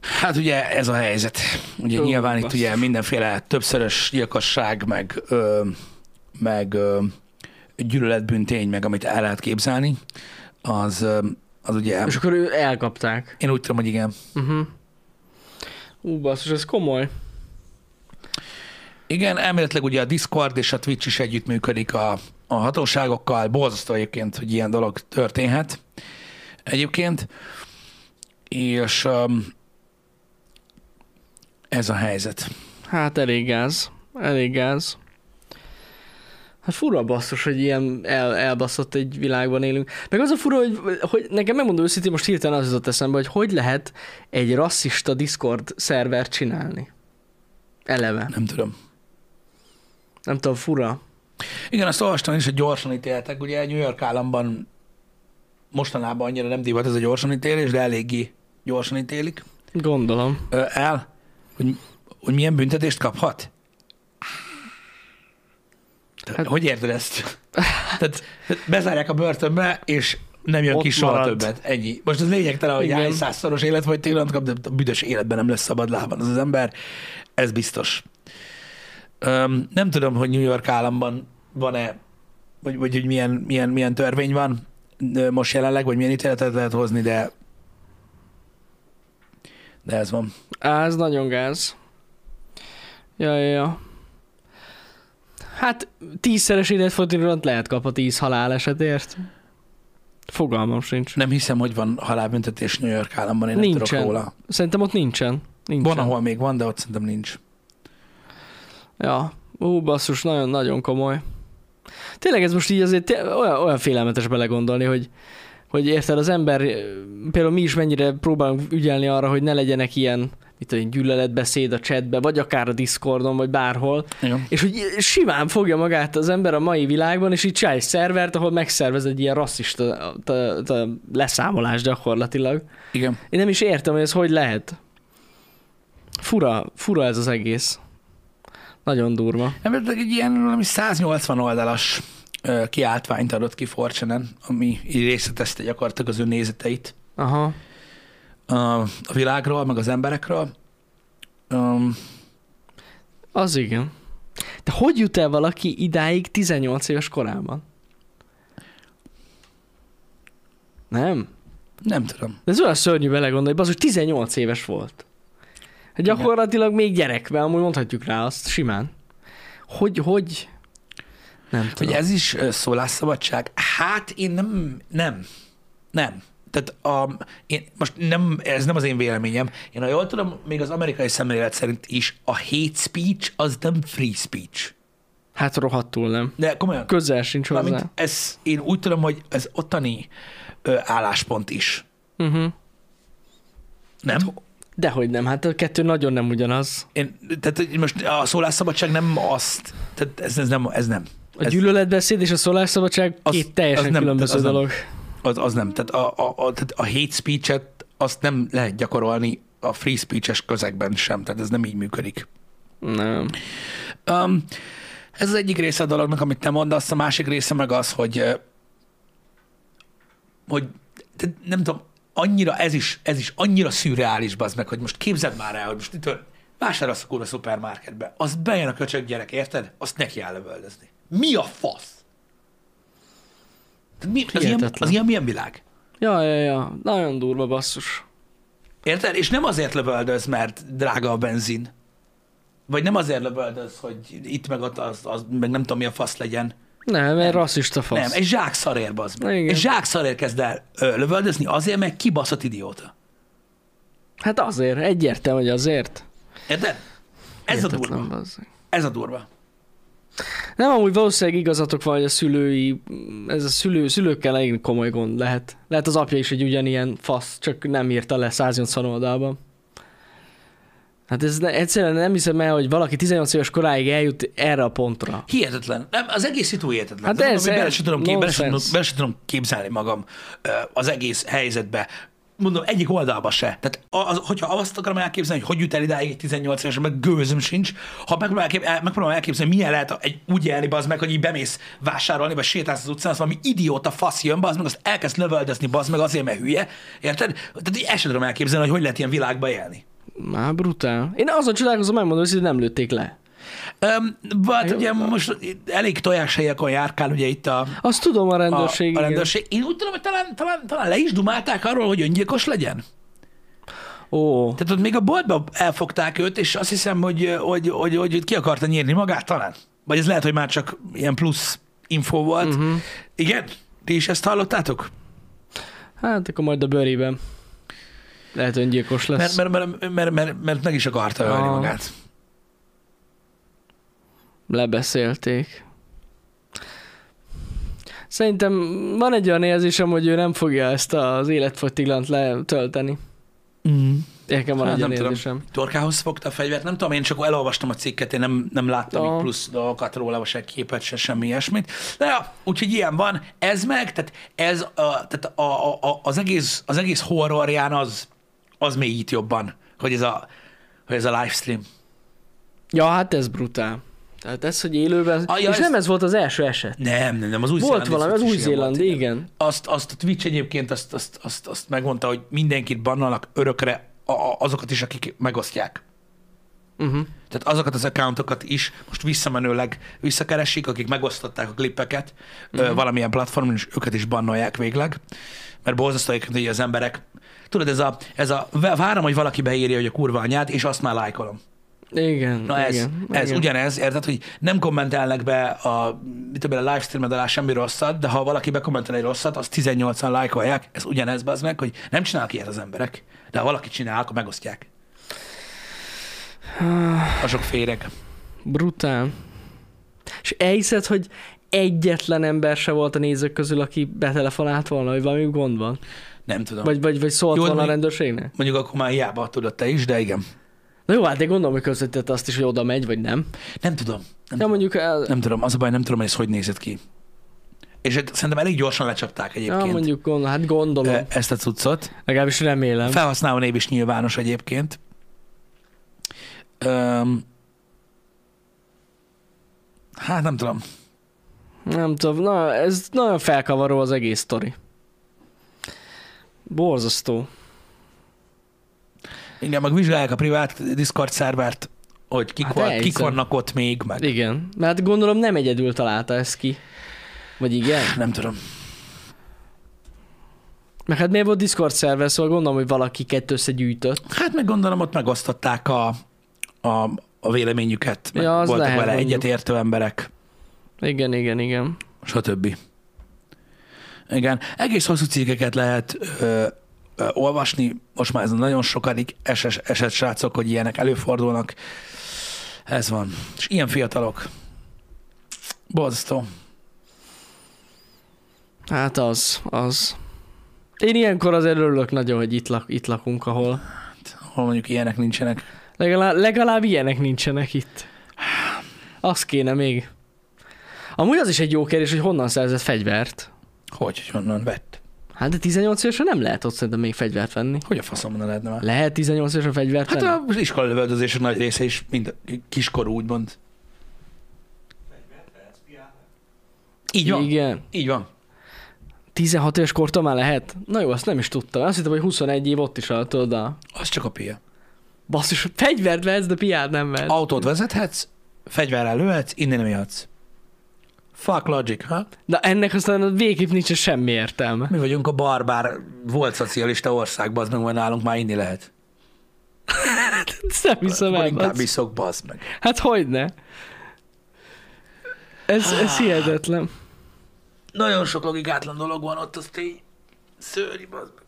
S1: hát ugye ez a helyzet. Ugye
S2: Ó,
S1: nyilván itt
S2: basszus.
S1: ugye mindenféle többszörös gyilkosság, meg, öm, meg öm, gyűlöletbűntény, meg amit el lehet képzelni, az, az ugye,
S2: És akkor ő elkapták.
S1: én úgy tudom, hogy igen.
S2: Uh-huh. Ú, basszus, ez komoly.
S1: Igen, elméletileg ugye a Discord és a Twitch is együttműködik a, a hatóságokkal. Borzasztó egyébként, hogy ilyen dolog történhet egyébként. És um, ez a helyzet.
S2: Hát elég gáz. Elég gáz. Hát fura basszus, hogy ilyen el, elbaszott egy világban élünk. Meg az a fura, hogy, hogy nekem megmondom őszintén, most hirtelen az jutott eszembe, hogy hogy lehet egy rasszista Discord szervert csinálni. Eleve.
S1: Nem tudom.
S2: Nem tudom, fura.
S1: Igen, azt olvastam is, hogy gyorsan ítéltek. Ugye New York államban mostanában annyira nem divat ez a gyorsan ítélés, de eléggé gyorsan ítélik
S2: Gondolom.
S1: el, hogy, hogy milyen büntetést kaphat. Hát, hogy érted ezt? Tehát bezárják a börtönbe, és nem jön ki soha
S2: marad.
S1: többet. Ennyi. Most az lényegtelen, hogy hány százszoros élet vagy tényleg kap, de a büdös életben nem lesz szabad lábban az az ember. Ez biztos. Öm, nem tudom, hogy New York államban van-e, vagy, vagy hogy milyen, milyen, milyen törvény van most jelenleg, vagy milyen ítéletet lehet hozni, de de ez van.
S2: Ez nagyon gáz. Ja, ja, ja. Hát tízszeres életfogytiglant lehet kap a tíz halálesetért. Fogalmam sincs.
S1: Nem hiszem, hogy van halálbüntetés New York államban, én nem
S2: Nincsen.
S1: tudok róla.
S2: Szerintem ott nincsen. nincsen.
S1: Van, ahol még van, de ott szerintem nincs.
S2: Ja, ú, basszus, nagyon-nagyon komoly. Tényleg ez most így azért olyan, olyan félelmetes belegondolni, hogy, hogy érted, az ember, például mi is mennyire próbálunk ügyelni arra, hogy ne legyenek ilyen, mit tudom, gyűlöletbeszéd a chatbe, vagy akár a Discordon, vagy bárhol,
S1: Igen.
S2: és hogy simán fogja magát az ember a mai világban, és így csinál egy szervert, ahol megszervez egy ilyen rasszista t- t- leszámolás gyakorlatilag.
S1: Igen.
S2: Én nem is értem, hogy ez hogy lehet. Fura, fura ez az egész. Nagyon durva.
S1: Ebből egy ilyen valami 180 oldalas kiáltványt adott ki Fortune-en, ami így részletezte gyakorlatilag az ő nézeteit
S2: Aha.
S1: A, világról, meg az emberekről. Um,
S2: Az igen. De hogy jut el valaki idáig 18 éves korában? Nem?
S1: nem tudom.
S2: De ez olyan szörnyű belegondolni, hogy 18 éves volt. Hát
S1: Igen.
S2: gyakorlatilag még gyerek, mert amúgy mondhatjuk rá azt simán. Hogy, hogy? Nem
S1: Hogy
S2: tudom.
S1: ez is szólásszabadság? Hát én nem, nem, nem. Tehát a, én, most nem, ez nem az én véleményem. Én, ha jól tudom, még az amerikai szemlélet szerint is a hate speech az nem free speech.
S2: Hát rohadtul nem.
S1: De komolyan,
S2: Közel sincs hozzá.
S1: Mármint ez, én úgy tudom, hogy ez ottani ö, álláspont is.
S2: Uh-huh.
S1: Nem?
S2: Dehogy nem, hát a kettő nagyon nem ugyanaz.
S1: Én, tehát most a szólásszabadság nem azt, tehát ez, ez nem, ez nem.
S2: A
S1: Ez-
S2: gyűlöletbeszéd és a szólásszabadság
S1: Az-
S2: két teljesen
S1: az nem-
S2: különböző
S1: az nem. Az, az nem. Tehát a, a, a, tehát a hate speech-et azt nem lehet gyakorolni a free speech-es közegben sem, tehát ez nem így működik.
S2: Nem.
S1: Um, ez az egyik része a dolognak, amit te mondasz, a másik része meg az, hogy, hogy nem tudom, annyira ez is, ez is annyira szürreális, bazd meg, hogy most képzeld már el, hogy most itt vásárolsz a kurva szupermarketbe, az bejön a köcsög gyerek, érted? Azt neki áll lövöldözni. Mi a fasz? Tehát mi, az, ilyen, az ilyen milyen világ?
S2: Ja, ja, ja. Nagyon durva basszus.
S1: Érted? És nem azért lövöldöz, mert drága a benzin. Vagy nem azért lövöldöz, hogy itt meg ott az, az meg nem tudom mi a fasz legyen.
S2: Nem, mert rasszista fasz.
S1: Nem, egy zsák szarér, bazd meg. Egy zsák szarér kezd el ö, lövöldözni azért, mert kibaszott idióta.
S2: Hát azért, egyértelmű, hogy azért.
S1: Érted? Ez a
S2: Hihetetlen,
S1: durva.
S2: bazzeg.
S1: Ez a durva.
S2: Nem, amúgy valószínűleg igazatok van, hogy a szülői, ez a szülő, szülőkkel elég komoly gond lehet. Lehet az apja is egy ugyanilyen fasz, csak nem írta le 180 oldalban. Hát ez ne, egyszerűen nem hiszem el, hogy valaki 18 éves koráig eljut erre a pontra.
S1: Hihetetlen. Nem, az egész szitu hihetetlen.
S2: Hát ez-
S1: mondom, hogy bele
S2: ez
S1: sem tudom, kép, bele, sem, bele sem tudom képzelni magam az egész helyzetbe. Mondom, egyik oldalba se. Tehát az, hogyha azt akarom elképzelni, hogy hogy jut el idáig egy 18 éves, meg gőzöm sincs, ha megpróbálom, elkép, el- megpróbálom elképzelni, milyen lehet egy úgy élni, az meg, hogy így bemész vásárolni, vagy sétálsz az utcán, az valami idióta fasz jön, az meg, azt elkezd lövöldözni, bazd meg azért, mert hülye. Érted? Tehát így sem tudom elképzelni, hogy hogy lehet ilyen világba élni.
S2: Már brutál. Én azon csodálkozom, megmondom, hogy nem lőtték le.
S1: Um, hát
S2: Jó.
S1: ugye most elég tojáshelyekon járkál ugye itt a,
S2: Azt tudom a
S1: a,
S2: rendőrség.
S1: a
S2: igen.
S1: rendőrség. Én úgy tudom, hogy talán, talán, talán le is dumálták arról, hogy öngyilkos legyen.
S2: Ó,
S1: Tehát ott még a boltba elfogták őt, és azt hiszem, hogy, hogy, hogy, hogy ki akarta nyírni magát talán. Vagy ez lehet, hogy már csak ilyen plusz info volt. Uh-huh. Igen? Ti is ezt hallottátok?
S2: hát akkor majd a bőrében. Lehet öngyilkos lesz.
S1: Mert, mert, mert, mert, mert, mert meg is akarta ölni
S2: Ah.
S1: magát.
S2: Lebeszélték. Szerintem van egy olyan érzésem, hogy ő nem fogja ezt az életfogytiglant letölteni.
S1: Mm.
S2: Nekem van
S1: Hát
S2: egy
S1: nem tudom.
S2: érzésem.
S1: Torkához fogta a fegyvert, nem tudom, én csak elolvastam a cikket, én nem, nem láttam még plusz dolgokat róla, se képet, se semmi ilyesmit. De ja, úgyhogy ilyen van, ez meg, tehát ez a, tehát a, a, a, az, egész, az egész horrorján az, az mélyít jobban, hogy ez a, hogy ez a livestream.
S2: Ja, hát ez brutál. Tehát ez, hogy élőben...
S1: Ah, ja,
S2: és
S1: ez-
S2: nem ez volt az első eset.
S1: Nem, nem, nem, az új
S2: Volt valami, az új-zélandi, igen.
S1: Azt, azt a Twitch egyébként azt, azt, azt, azt megmondta, hogy mindenkit bannalnak örökre a, a, azokat is, akik megosztják.
S2: Uh-huh.
S1: Tehát azokat az accountokat is most visszamenőleg visszakeresik, akik megosztották a klippeket uh-huh. valamilyen platformon, és őket is bannolják végleg. Mert borzasztó hogy az emberek, tudod, ez a, ez a várom, hogy valaki beírja, hogy a kurva anyád, és azt már lájkolom.
S2: Igen,
S1: Na ez,
S2: igen,
S1: ez
S2: igen.
S1: ugyanez, érted, hogy nem kommentelnek be a, mit tudom, a livestreamed alá semmi rosszat, de ha valaki bekommentel egy rosszat, azt 18-an lájkolják, ez ugyanez, az meg, hogy nem csinálnak ilyet az emberek, de ha valaki csinál, akkor megosztják. A sok féreg.
S2: Brutál. És elhiszed, hogy egyetlen ember se volt a nézők közül, aki betelefonált volna, hogy valami gond van?
S1: Nem tudom.
S2: Vagy, vagy, vagy szólt
S1: Jó,
S2: volna a rendőrségnek?
S1: Mondjuk akkor már hiába tudod te is, de igen.
S2: Na jó, hát én gondolom, hogy közvetítette azt is, hogy oda megy, vagy nem.
S1: Nem tudom. Nem,
S2: Ja,
S1: tudom.
S2: mondjuk, el,
S1: nem tudom. Az a baj, nem tudom, hogy ez hogy nézett ki. És szerintem elég gyorsan lecsapták
S2: ja,
S1: egyébként
S2: mondjuk gondol, hát gondolom.
S1: e- ezt a cuccot.
S2: Legalábbis remélem.
S1: Felhasználó név is nyilvános egyébként. Öm, hát nem tudom.
S2: Nem tudom, na, ez nagyon felkavaró az egész sztori. Borzasztó.
S1: Igen, meg vizsgálják a privát Discord szervert, hogy kik,
S2: Hát
S1: hát kik vannak ott még, meg
S2: Igen. Mert gondolom nem egyedül találta ezt ki. Vagy igen?
S1: nem tudom.
S2: Meg hát miért volt Discord szerver, szóval gondolom, hogy valaki kettő összegyűjtött.
S1: Hát meg gondolom, ott megosztották a, a, a véleményüket, meg
S2: Ja, az
S1: voltak
S2: lehet,
S1: vele
S2: mondjuk.
S1: egyetértő emberek.
S2: Igen, igen, igen.
S1: stb. Igen, egész hosszú cikkeket lehet ö, olvasni, most már ez nagyon sokadik eses, eset srácok, hogy ilyenek előfordulnak. Ez van. És ilyen fiatalok. Borzasztó.
S2: Hát az, az. Én ilyenkor azért örülök nagyon, hogy itt, lak, itt lakunk, ahol
S1: Hol mondjuk ilyenek nincsenek.
S2: legalább, legalább ilyenek nincsenek itt. Az kéne még. Amúgy az is egy jó kérdés, hogy honnan szerzett fegyvert.
S1: Hogy, hogy honnan vett?
S2: Hát de 18 évesen nem lehet ott szerintem még fegyvert venni.
S1: Hogy a faszomban lehetne már?
S2: Lehet 18 évesen fegyvert
S1: Hát
S2: venni?
S1: az iskolalövöldözések nagy része is mind kiskorú, úgymond. Így van.
S2: Igen.
S1: Így van.
S2: 16 éves kortól már lehet? Na jó, azt nem is tudtam. Azt hittem, hogy 21 év ott is alatt a
S1: Az csak a pia.
S2: Basszus, fegyvert vehetsz, de piát nem vehetsz.
S1: Autót vezethetsz, fegyverrel lőhetsz, innen nem jöhetsz. Fuck logic, ha?
S2: De ennek aztán végképp nincs semmi értelme.
S1: Mi vagyunk a barbár, volt szocialista országban, az meg majd nálunk már inni lehet.
S2: Ezt nem hiszem el.
S1: inkább iszok, bazd meg.
S2: Hát hogyne? Ez, ez hihetetlen.
S1: Nagyon sok logikátlan dolog van ott, az tény. Szörnyű, bazd meg.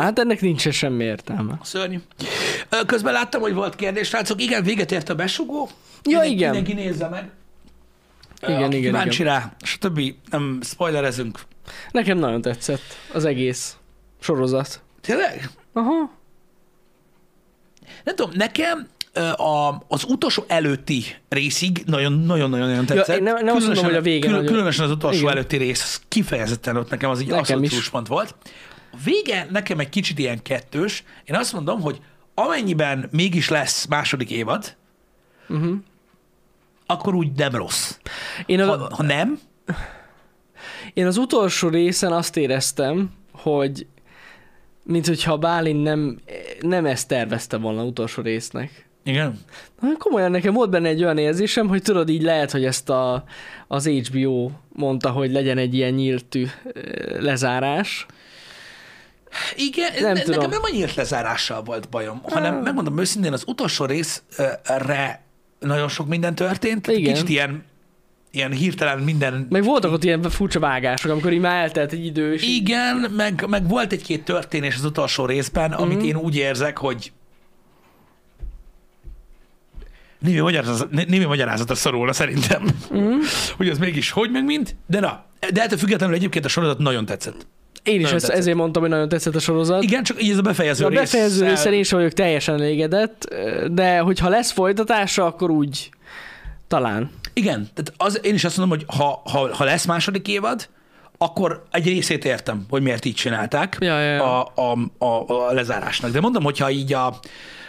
S2: Hát ennek nincs semmi értelme.
S1: Szörnyű. Közben láttam, hogy volt kérdés, srácok. Igen, véget ért a besugó.
S2: Ja,
S1: Mindenki-
S2: igen.
S1: Mindenki nézze meg.
S2: Igen,
S1: aki
S2: igen,
S1: Kíváncsi rá, stb. Nem spoilerezünk.
S2: Nekem nagyon tetszett az egész sorozat.
S1: Tényleg?
S2: Aha.
S1: Nem tudom, nekem a, az utolsó előtti részig nagyon-nagyon-nagyon tetszett.
S2: én nem- nem azt mondom, hogy a vége nagyon-
S1: Különösen az utolsó
S2: Igen.
S1: előtti rész, az kifejezetten ott nekem az
S2: Nekem
S1: abszolút pluszpont volt. A vége nekem egy kicsit ilyen kettős. Én azt mondom, hogy amennyiben mégis lesz második évad,
S2: Uh-huh.
S1: Akkor úgy nem rossz.
S2: Én, a,
S1: Ha, ha nem,
S2: én az utolsó részen azt éreztem, hogy mint hogyha Bálint nem, nem ezt tervezte volna utolsó résznek.
S1: igen.
S2: Na, komolyan nekem volt benne egy olyan érzésem, hogy tudod, így lehet, hogy ezt a, az HBO mondta, hogy legyen egy ilyen nyíltű lezárás.
S1: Igen,
S2: Nem
S1: nem ne,
S2: tudom.
S1: nekem nem a nyílt lezárással volt bajom, hanem
S2: Ah.
S1: megmondom őszintén, az utolsó részre nagyon sok minden történt.
S2: Igen.
S1: Kicsit ilyen, ilyen hirtelen minden
S2: Meg voltak ott ilyen furcsa vágások, amikor így már eltelt egy idő, és
S1: Igen, meg, meg volt egy-két történés az utolsó részben, amit
S2: Mhm.
S1: én úgy érzek, hogy némi magyarázat, némi magyarázatra szorulna szerintem, mm. hogy az mégis hogy meg mint, de na, de ettől függetlenül egyébként a sorozat nagyon tetszett.
S2: Én is ezt, ezért mondtam, hogy nagyon tetszett a sorozat.
S1: Igen, csak így ez a befejező
S2: a
S1: rész.
S2: befejező
S1: el-
S2: részen én sem vagyok teljesen elégedett, de hogyha lesz folytatása, akkor úgy talán.
S1: Igen, tehát az, én is azt mondom, hogy ha, ha, ha lesz második évad, akkor egy részét értem, hogy miért így csinálták
S2: Ja, ja, ja.
S1: A, a, a, a lezárásnak. De mondom, hogyha így a,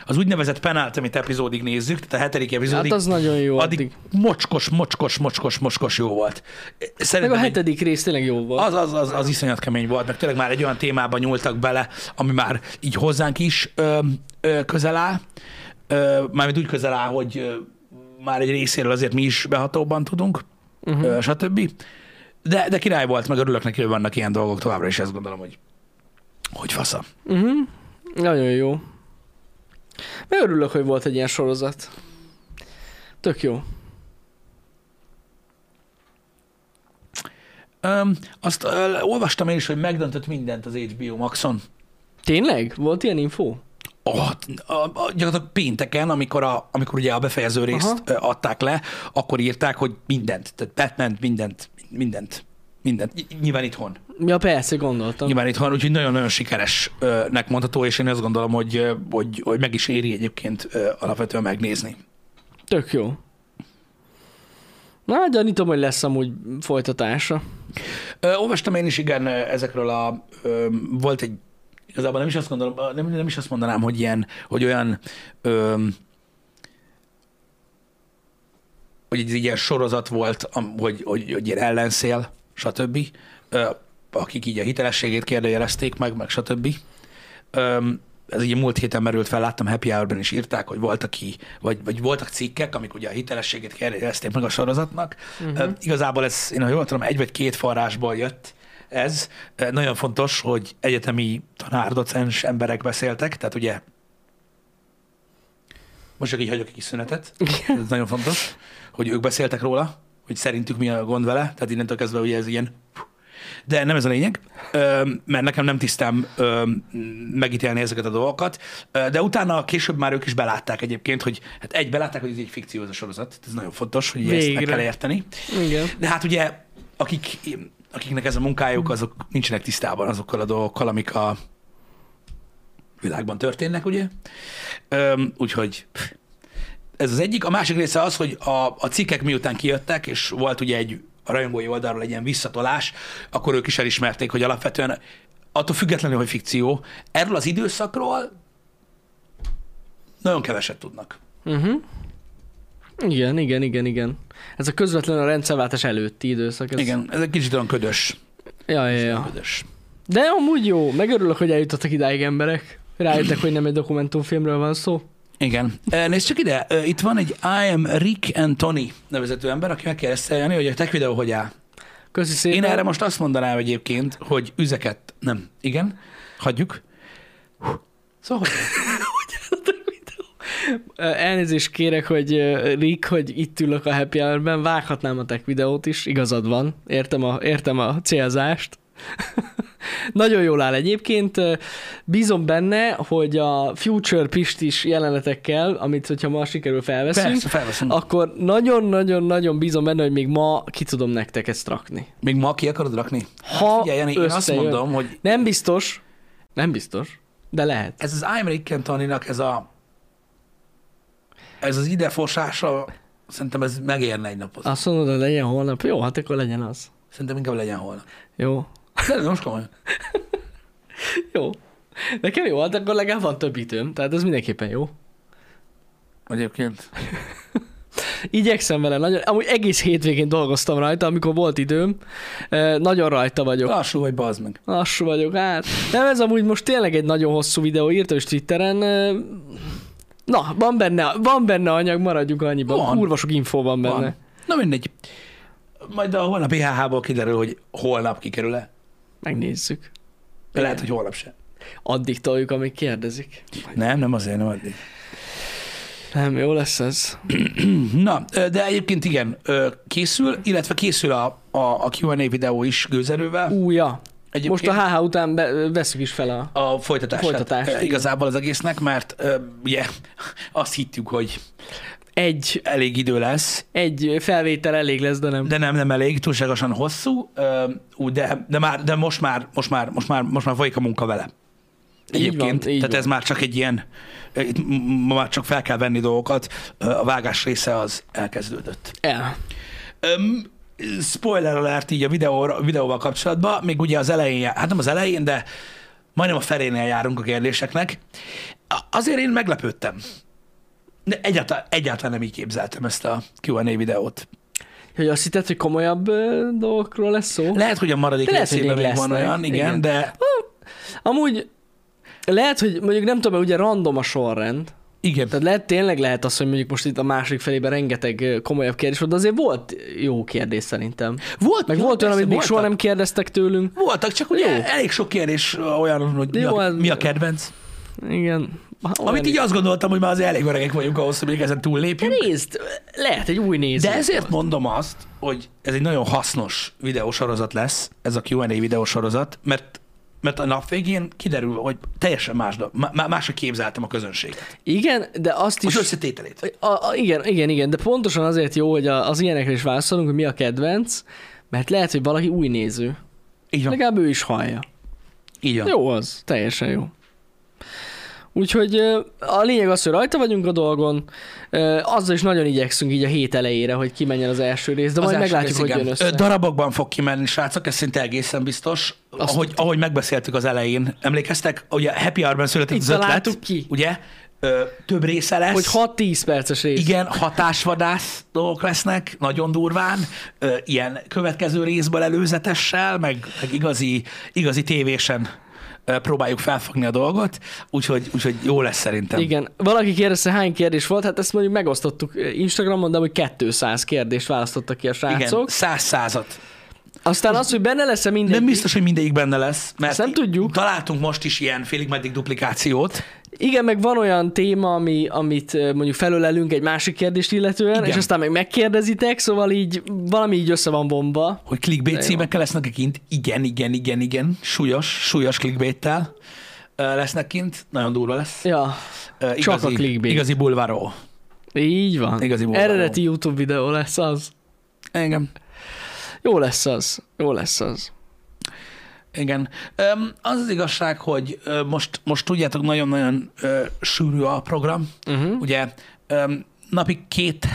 S1: az úgynevezett penultimate epizódig nézzük, tehát a hetedik epizódig,
S2: Hát az nagyon jó
S1: addig
S2: addig.
S1: mocskos, mocskos, mocskos, mocskos jó volt.
S2: Meg
S1: Szerintem
S2: a
S1: egy-
S2: hetedik rész tényleg jó volt.
S1: az, az, az, az iszonyat kemény volt, meg tényleg már egy olyan témába nyúltak bele, ami már így hozzánk is ö, ö, közel áll. Ö, mármint úgy közel áll, hogy ö, már egy részéről azért mi is behatóban tudunk, uh-huh. ö, stb. De, de király volt, meg örülök neki, hogy vannak ilyen dolgok továbbra is, ezt gondolom, hogy hogy fasza.
S2: Uh-huh. Nagyon jó. Meg örülök, hogy volt egy ilyen sorozat. Tök jó.
S1: Öm, azt ö, olvastam én is, hogy megdöntött mindent az HBO Maxon.
S2: Tényleg? Volt ilyen info?
S1: Oh, a, a, gyakorlatilag pénteken, amikor, a, amikor ugye a befejező részt.
S2: Aha.
S1: adták le, akkor írták, hogy mindent, tehát Batman mindent, mindent, mindent. Ny- Nyilván itthon.
S2: Ja, persze, gondoltam.
S1: Nyilván itthon, úgyhogy nagyon-nagyon sikeresnek mondható, és én azt gondolom, hogy, hogy, hogy meg is éri egyébként alapvetően megnézni.
S2: Tök jó. Na, gyanítom, hogy lesz amúgy folytatása.
S1: Ö, olvastam én is, igen, ezekről a... Ö, volt egy... Igazából nem is azt gondolom, nem, nem is azt mondanám, hogy ilyen, hogy olyan... Ö, hogy egy ilyen sorozat volt, hogy, hogy, hogy ilyen ellenszél, stb. Akik így a hitelességét kérdőjelezték meg, meg stb. Ez ugye múlt héten merült fel, láttam Happy Hour-ben is írták, hogy volt, aki, vagy, vagy voltak cikkek, amik ugye a hitelességét kérdezték meg a sorozatnak. Uh-huh. Igazából ez, én ha jól tudom, egy vagy két forrásból jött ez. Nagyon fontos, hogy egyetemi tanár, docens emberek beszéltek, tehát ugye most csak így hagyok egy kis szünetet, ez nagyon fontos, hogy ők beszéltek róla, hogy szerintük mi a gond vele, tehát innentől kezdve ugye ez ilyen de nem ez a lényeg, mert nekem nem tisztám ö, megítélni ezeket a dolgokat, de utána később már ők is belátták egyébként, hogy hát egy, belátták, hogy ez egy fikció ez a sorozat, ez nagyon fontos, hogy ezt meg
S2: Végre.
S1: kell érteni.
S2: Igen.
S1: De hát ugye, akik, akiknek ez a munkájuk, azok nincsenek tisztában azokkal a dolgokkal, amik a világban történnek, ugye? Úgyhogy ez az egyik. A másik része az, hogy a, a cikkek miután kijöttek, és volt ugye egy a rajongói oldalról egy ilyen visszatolás, akkor ők is elismerték, hogy alapvetően attól függetlenül, hogy fikció, erről az időszakról nagyon keveset tudnak.
S2: Uh-huh. Igen, igen, igen, igen. Ez a közvetlen a rendszerváltás előtti időszak. Ez...
S1: Igen, ez egy kicsit olyan ködös.
S2: Ja, ja, ja.
S1: ködös.
S2: De amúgy jó, megörülök, hogy eljutottak idáig emberek. Rájöttek, hogy nem egy dokumentumfilmről van szó.
S1: Igen. Nézd csak ide, itt van egy I am Rick and Tony nevezető ember, aki megkérdezte Jani, hogy a tech videó hogy áll.
S2: Köszi szépen.
S1: Én erre most azt mondanám egyébként, hogy üzeket, nem, igen, hagyjuk. Hú. Szóval, hogy
S2: Elnézést kérek, hogy Rick, hogy itt ülök a Happy Hour-ben, vághatnám a tech videót is, igazad van, értem a, értem a célzást. Nagyon jól áll egyébként. Bízom benne, hogy a Future Pistis jelenetekkel, amit hogyha ma sikerül felveszünk,
S1: persze, felveszünk.
S2: akkor nagyon-nagyon-nagyon bízom benne, hogy még ma ki tudom nektek ezt rakni.
S1: Még ma ki akarod rakni?
S2: Ha
S1: hát figyelj, Jani, én azt mondom, hogy
S2: Nem biztos, nem biztos, de lehet.
S1: ez az I am Rick and Tony-nak ez a ez az idefosása, szerintem ez megérne egy napot.
S2: Azt mondod, hogy legyen holnap. Jó, hát akkor legyen az.
S1: Szerintem inkább legyen holnap.
S2: Jó.
S1: Nem, most komolyan.
S2: Jó. Nekem jó, hát akkor legalább van több időm, tehát ez mindenképpen jó.
S1: Egyébként.
S2: Igyekszem vele nagyon, amúgy egész hétvégén dolgoztam rajta, amikor volt időm. Nagyon rajta vagyok.
S1: Lassú vagy, bazd meg.
S2: Lassú vagyok, hát. Nem, ez amúgy most tényleg egy nagyon hosszú videó, írtam is Twitteren. Na, van benne, van benne anyag, maradjunk annyiban.
S1: Van.
S2: Kurva sok info van benne.
S1: Van. Na mindegy. Majd a holnap IHH-ból kiderül, hogy holnap kikerül-e.
S2: Megnézzük.
S1: De lehet, hogy holnap se.
S2: Addig toljuk, amíg kérdezik.
S1: Nem, nem azért, nem addig.
S2: Nem, jó lesz ez.
S1: Na, de egyébként igen, készül, illetve készül a, a, a Q&A videó is gőzerővel.
S2: Úja.
S1: Egyébként
S2: Most a HH után be, veszük is fel a...
S1: a folytatását.
S2: Folytatást,
S1: Ö,
S2: igen.
S1: Igazából az egésznek, mert ugye azt hittük, hogy
S2: Egy,
S1: elég idő lesz,
S2: egy felvétel elég lesz, de nem.
S1: de nem, nem elég, túlságosan hosszú, de, de, már, de most, már, most, már, most, már, most már folyik a munka vele.
S2: Így
S1: Egyébként,
S2: van, így
S1: tehát
S2: van.
S1: ez már csak egy ilyen, itt ma már csak fel kell venni dolgokat, a vágás része az elkezdődött.
S2: El.
S1: Öm, spoiler alert így a videó, videóval kapcsolatban, még ugye az elején, hát nem az elején, de majdnem a felénél járunk a kérdéseknek. Azért én meglepődtem. De egyáltalán, egyáltalán nem így képzeltem ezt a Q&A videót.
S2: Hogy azt hitted, hogy komolyabb dolgokról lesz szó?
S1: Lehet, hogy a maradék
S2: De
S1: részében
S2: még
S1: van olyan, igen,
S2: Igen.
S1: de
S2: Amúgy lehet, hogy mondjuk nem tudom, ugye random a sorrend,
S1: igen.
S2: tehát lehet, tényleg lehet az, hogy mondjuk most itt a másik felében rengeteg komolyabb kérdés volt, de azért volt jó kérdés szerintem.
S1: Volt,
S2: Meg
S1: jó,
S2: volt olyan, amit még soha nem kérdeztek tőlünk.
S1: Voltak, csak ugye
S2: Jó.
S1: elég sok kérdés olyan, hogy mi
S2: Jó,
S1: a, mi a kedvenc.
S2: Igen. Olyan
S1: Amit így azt gondoltam, hogy már azért elég öregek vagyunk ahhoz, hogy még ezen túllépjünk.
S2: Nézd, lehet egy új néző.
S1: De ezért mondom azt, hogy ez egy nagyon hasznos videósorozat lesz, ez a Q&A videósorozat, mert mert a nap végén kiderül, hogy teljesen más, má- máshogy képzeltem a közönséget.
S2: Igen, de azt
S1: Az
S2: is...
S1: összetételét.
S2: A, a, igen, igen, igen, de pontosan azért jó, hogy a, az ilyenekre is válaszolunk, hogy mi a kedvenc, mert lehet, hogy valaki új néző.
S1: Így van.
S2: Legalább ő is hallja.
S1: Így van.
S2: Jó az, teljesen jó. Úgyhogy a lényeg az, hogy rajta vagyunk a dolgon, azzal is nagyon igyekszünk így a hét elejére, hogy kimenjen az első rész, de
S1: Az
S2: majd meglátjuk,
S1: rész,
S2: hogy
S1: igen.
S2: jön össze.
S1: Darabokban fog kimenni, srácok, ez szinte egészen biztos.
S2: Azt
S1: Ahogy, ahogy megbeszéltük az elején, emlékeztek? Ugye Happy Hour-ben született
S2: Itt
S1: az ötlet,
S2: ki.
S1: ugye? Ö, több része lesz.
S2: Hogy 6-10 perces rész.
S1: Igen, hatásvadász dolgok lesznek, nagyon durván, ö, ilyen következő részből előzetessel, meg, meg igazi, igazi tévésen próbáljuk felfogni a dolgot, úgyhogy, úgyhogy jó lesz szerintem.
S2: Igen. Valaki kérdezte, hány kérdés volt, hát ezt mondjuk megosztottuk Instagramon, de hogy 200 kérdést választottak ki a
S1: Igen,
S2: srácok.
S1: száz százat.
S2: Aztán az, hogy benne lesz-e minden.
S1: Nem biztos, hogy mindegyik benne lesz, mert
S2: Ezt nem tudjuk.
S1: találtunk most is ilyen félig meddig duplikációt.
S2: Igen, meg van olyan téma, ami, amit mondjuk felölelünk egy másik kérdést illetően,
S1: Igen.
S2: és aztán meg megkérdezitek, szóval így valami így össze van bomba.
S1: Hogy clickbait címekkel lesznek kint. Igen, igen, igen, igen. Súlyos, súlyos clickbaittel ö, lesznek kint. Nagyon durva lesz.
S2: Ja,
S1: Ö,
S2: Csak a clickbait.
S1: Igazi bulváró.
S2: így van.
S1: Igazi bulváró.
S2: Eredeti YouTube videó lesz az.
S1: Igen.
S2: Jó lesz az. Jó lesz az.
S1: Igen. Az az igazság, hogy most, most tudjátok, nagyon-nagyon sűrű a program.
S2: Uh-huh.
S1: Ugye napi két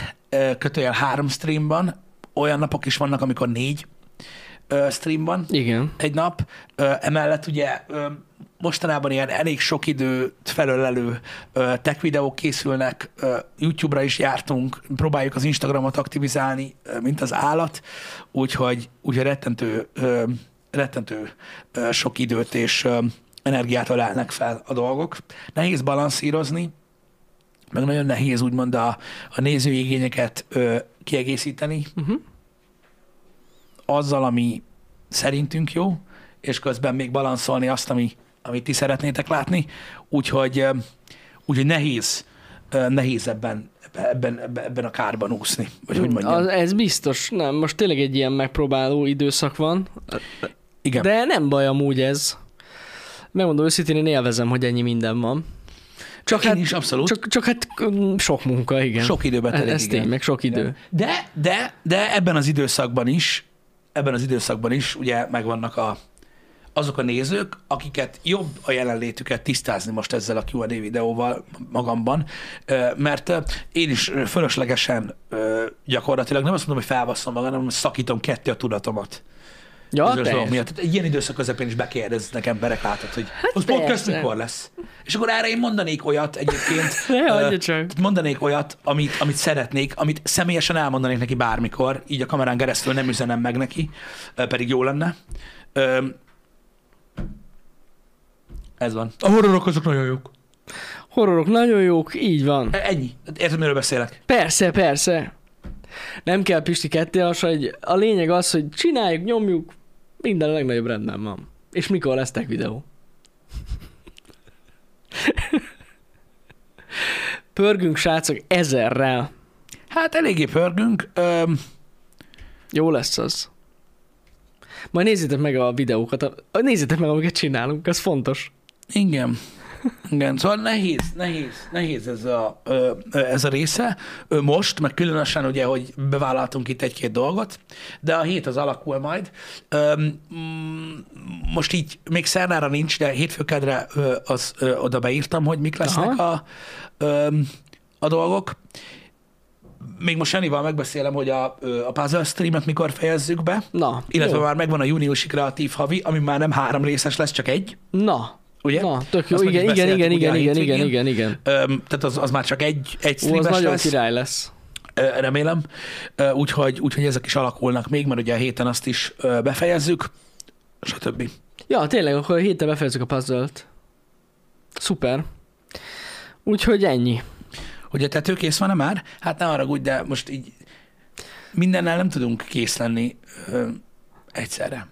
S1: kötőjel három stream van, olyan napok is vannak, amikor négy ö, stream van
S2: Igen.
S1: egy nap. Emellett ugye mostanában ilyen elég sok időt felölelő tech videók készülnek, YouTube-ra is jártunk, próbáljuk az Instagramot aktivizálni, mint az állat, úgyhogy, úgyhogy rettentő, rettentő sok időt és energiát ölelnek fel a dolgok. Nehéz balanszírozni, meg nagyon nehéz úgymond a, a nézői igényeket ö, kiegészíteni
S2: Uh-huh.
S1: azzal, ami szerintünk jó, és közben még balanszolni azt, ami, amit ti szeretnétek látni. Úgyhogy, ö, úgyhogy nehéz, ö, nehéz ebben, ebben, ebben, ebben a kárban úszni, vagy hogy mondjam.
S2: Az, ez biztos. Nem, most tényleg egy ilyen megpróbáló időszak van,
S1: Igen.
S2: de nem baj amúgy ez. Megmondom őszintén, én élvezem, hogy ennyi minden van. Csak
S1: Én
S2: hát,
S1: is abszolút.
S2: csak, csak hát mm, sok munka, igen.
S1: Sok időbe telik,
S2: Ez
S1: igen.
S2: tény, meg sok idő.
S1: Igen. De, de, de ebben az időszakban is, ebben az időszakban is ugye megvannak a, azok a nézők, akiket jobb a jelenlétüket tisztázni most ezzel a Q&A videóval magamban, mert én is fölöslegesen gyakorlatilag nem azt mondom, hogy felbasszom magam, hanem szakítom ketté a tudatomat.
S2: Ja,
S1: bizonyos dolgok miatt. Tehát ilyen időszak közepén is bekérdeznek emberek, látod, hogy hát az podcast mikor lesz. És akkor erre én mondanék olyat egyébként,
S2: Ne
S1: tehát mondanék olyat, amit, amit szeretnék, amit személyesen elmondanék neki bármikor, így a kamerán keresztül nem üzenem meg neki, ö, pedig jó lenne. Ö, Ez van. A horrorok azok nagyon jók.
S2: Horrorok nagyon jók, így van.
S1: Ennyi. Érted, miről beszélek?
S2: Persze, persze. Nem kell Pisti ketté hogy a lényeg az, hogy csináljuk, nyomjuk, minden a legnagyobb rendben van. És mikor lesz tech videó? Pörgünk, srácok, ezerrel.
S1: Hát eléggé pörgünk. Ö,
S2: Jó lesz az. Majd nézzétek meg a videókat, nézzétek meg, amiket csinálunk, az fontos.
S1: igen. Igen, szóval nehéz, nehéz, nehéz ez a, ez a része. Most, meg különösen ugye, hogy bevállaltunk itt egy-két dolgot, de a hét az alakul majd. Most így még szerdára nincs, de hétfőkedre az oda beírtam, hogy mik lesznek a, a dolgok. Még most Janival megbeszélem, hogy a, a puzzle streamet mikor fejezzük be,
S2: Na,
S1: illetve
S2: jó.
S1: már megvan a júniusi kreatív havi, ami már nem három részes lesz, csak egy,
S2: Na,
S1: ugye?
S2: na, tök jó.
S1: Azt
S2: Igen, igen, igen, igen, igen, igen, igen, igen.
S1: Tehát az, az már csak egy, egy
S2: Ó, az
S1: streames
S2: nagyon
S1: lesz,
S2: király lesz.
S1: Remélem. Úgyhogy, úgyhogy ezek is alakulnak még, mert ugye a héten azt is befejezzük, stb.
S2: Ja, tényleg, akkor a héten befejezzük a puzzle-t. Szuper. Úgyhogy ennyi.
S1: Hogy a tetőkész van-e már? Hát ne haragudj, de most így mindennel nem tudunk kész lenni ö, egyszerre.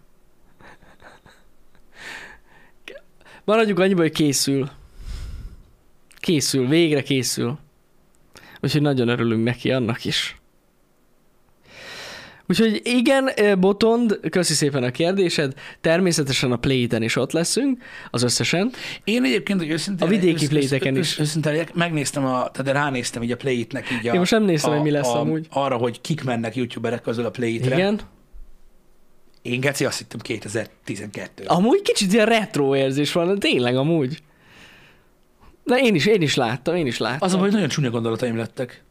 S2: Maradjuk annyiba, hogy készül. Készül, végre készül. Úgyhogy nagyon örülünk neki annak is. Úgyhogy igen, Botond, köszi szépen a kérdésed. Természetesen a Play-ten is ott leszünk, az összesen.
S1: Én egyébként, hogy őszintén...
S2: A vidéki
S1: ősz-
S2: playteken
S1: ősz-
S2: is.
S1: Őszintén megnéztem, a, tehát ránéztem így a Play-nek így a,
S2: Én most nem néztem,
S1: a,
S2: hogy mi lesz
S1: a,
S2: amúgy.
S1: arra, hogy kik mennek youtuberek közül a Play-re.
S2: Igen.
S1: Én Geci azt hittem 2012.
S2: Amúgy kicsit ilyen retro érzés van, tényleg amúgy. De én is, én is láttam, én is láttam.
S1: Az hogy nagyon csúnya gondolataim lettek.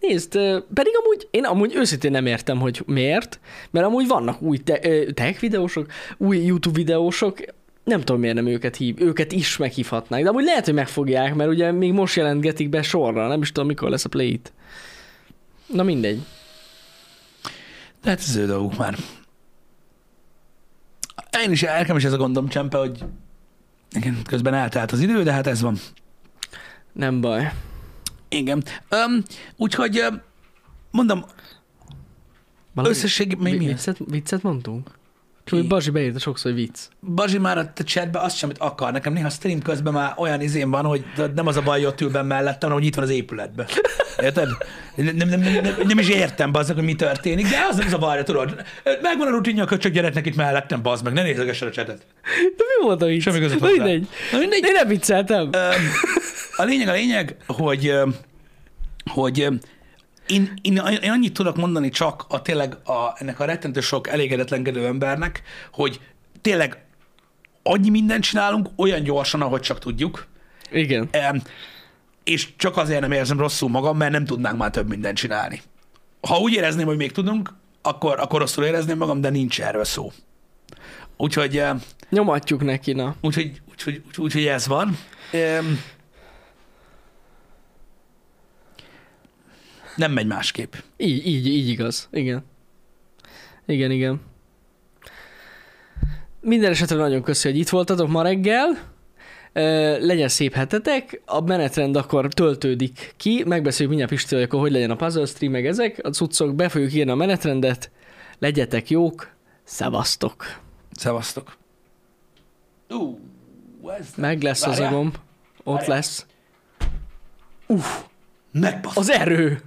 S2: Nézd, pedig amúgy, én amúgy őszintén nem értem, hogy miért, mert amúgy vannak új te- tech videósok, új YouTube videósok, nem tudom miért nem őket hív, őket is meghívhatnák, de amúgy lehet, hogy megfogják, mert ugye még most jelentgetik be sorra, nem is tudom mikor lesz a play. Na mindegy.
S1: De hát ez ő dolguk már. Én is, nekem is ez a gondom, Csempe, hogy igen, közben eltelt az idő, de hát ez van.
S2: Nem baj.
S1: Igen. Um, úgyhogy öm, mondom,
S2: Valami
S1: összességében mi, mi?
S2: viccet, viccet mondtunk? Csak
S1: Ki?
S2: hogy Bazsi beírta sokszor, hogy vicc.
S1: Bazsi már a chatbe azt sem, amit akar. Nekem néha stream közben már olyan izém van, hogy nem az a baj, hogy ott ül benn mellettem, hanem hogy itt van az épületben. Érted? Nem, nem, nem, nem, nem is értem, bazdmeg, hogy mi történik, de az nem zavarja, tudod. Megvan a rutinja a köcsög gyereknek itt mellettem, bazd meg, ne nézegessed a chatet.
S2: De mi volt a vicc?
S1: Semmi között
S2: Na mindegy.
S1: Na mindegy.
S2: Én nem vicceltem.
S1: A lényeg a lényeg, hogy, hogy én, én, én annyit tudok mondani csak a tényleg a, ennek a rettentő sok elégedetlenkedő embernek, hogy tényleg annyi mindent csinálunk olyan gyorsan, ahogy csak tudjuk,
S2: Igen.
S1: Öm, és csak azért nem érzem rosszul magam, mert nem tudnánk már több mindent csinálni. Ha úgy érezném, hogy még tudunk, akkor, akkor rosszul érezném magam, de nincs erről szó. Úgyhogy,
S2: Nyomatjuk neki, na.
S1: úgyhogy, úgyhogy, úgyhogy, úgyhogy ez van. Nem megy másképp.
S2: Így, így, így igaz. Igen. Igen, igen. Minden esetre nagyon köszi, hogy itt voltatok ma reggel. Legyen szép hetetek, a menetrend akkor töltődik ki, megbeszéljük mindjárt Pisti, hogy akkor hogy legyen a puzzle stream, meg ezek, a cuccok, be fogjuk írni a menetrendet, legyetek jók, szevasztok.
S1: Szevasztok. Ez
S2: Meg lesz az a
S1: Várjál.
S2: gomb, ott lesz.
S1: megbasz.
S2: Az erő!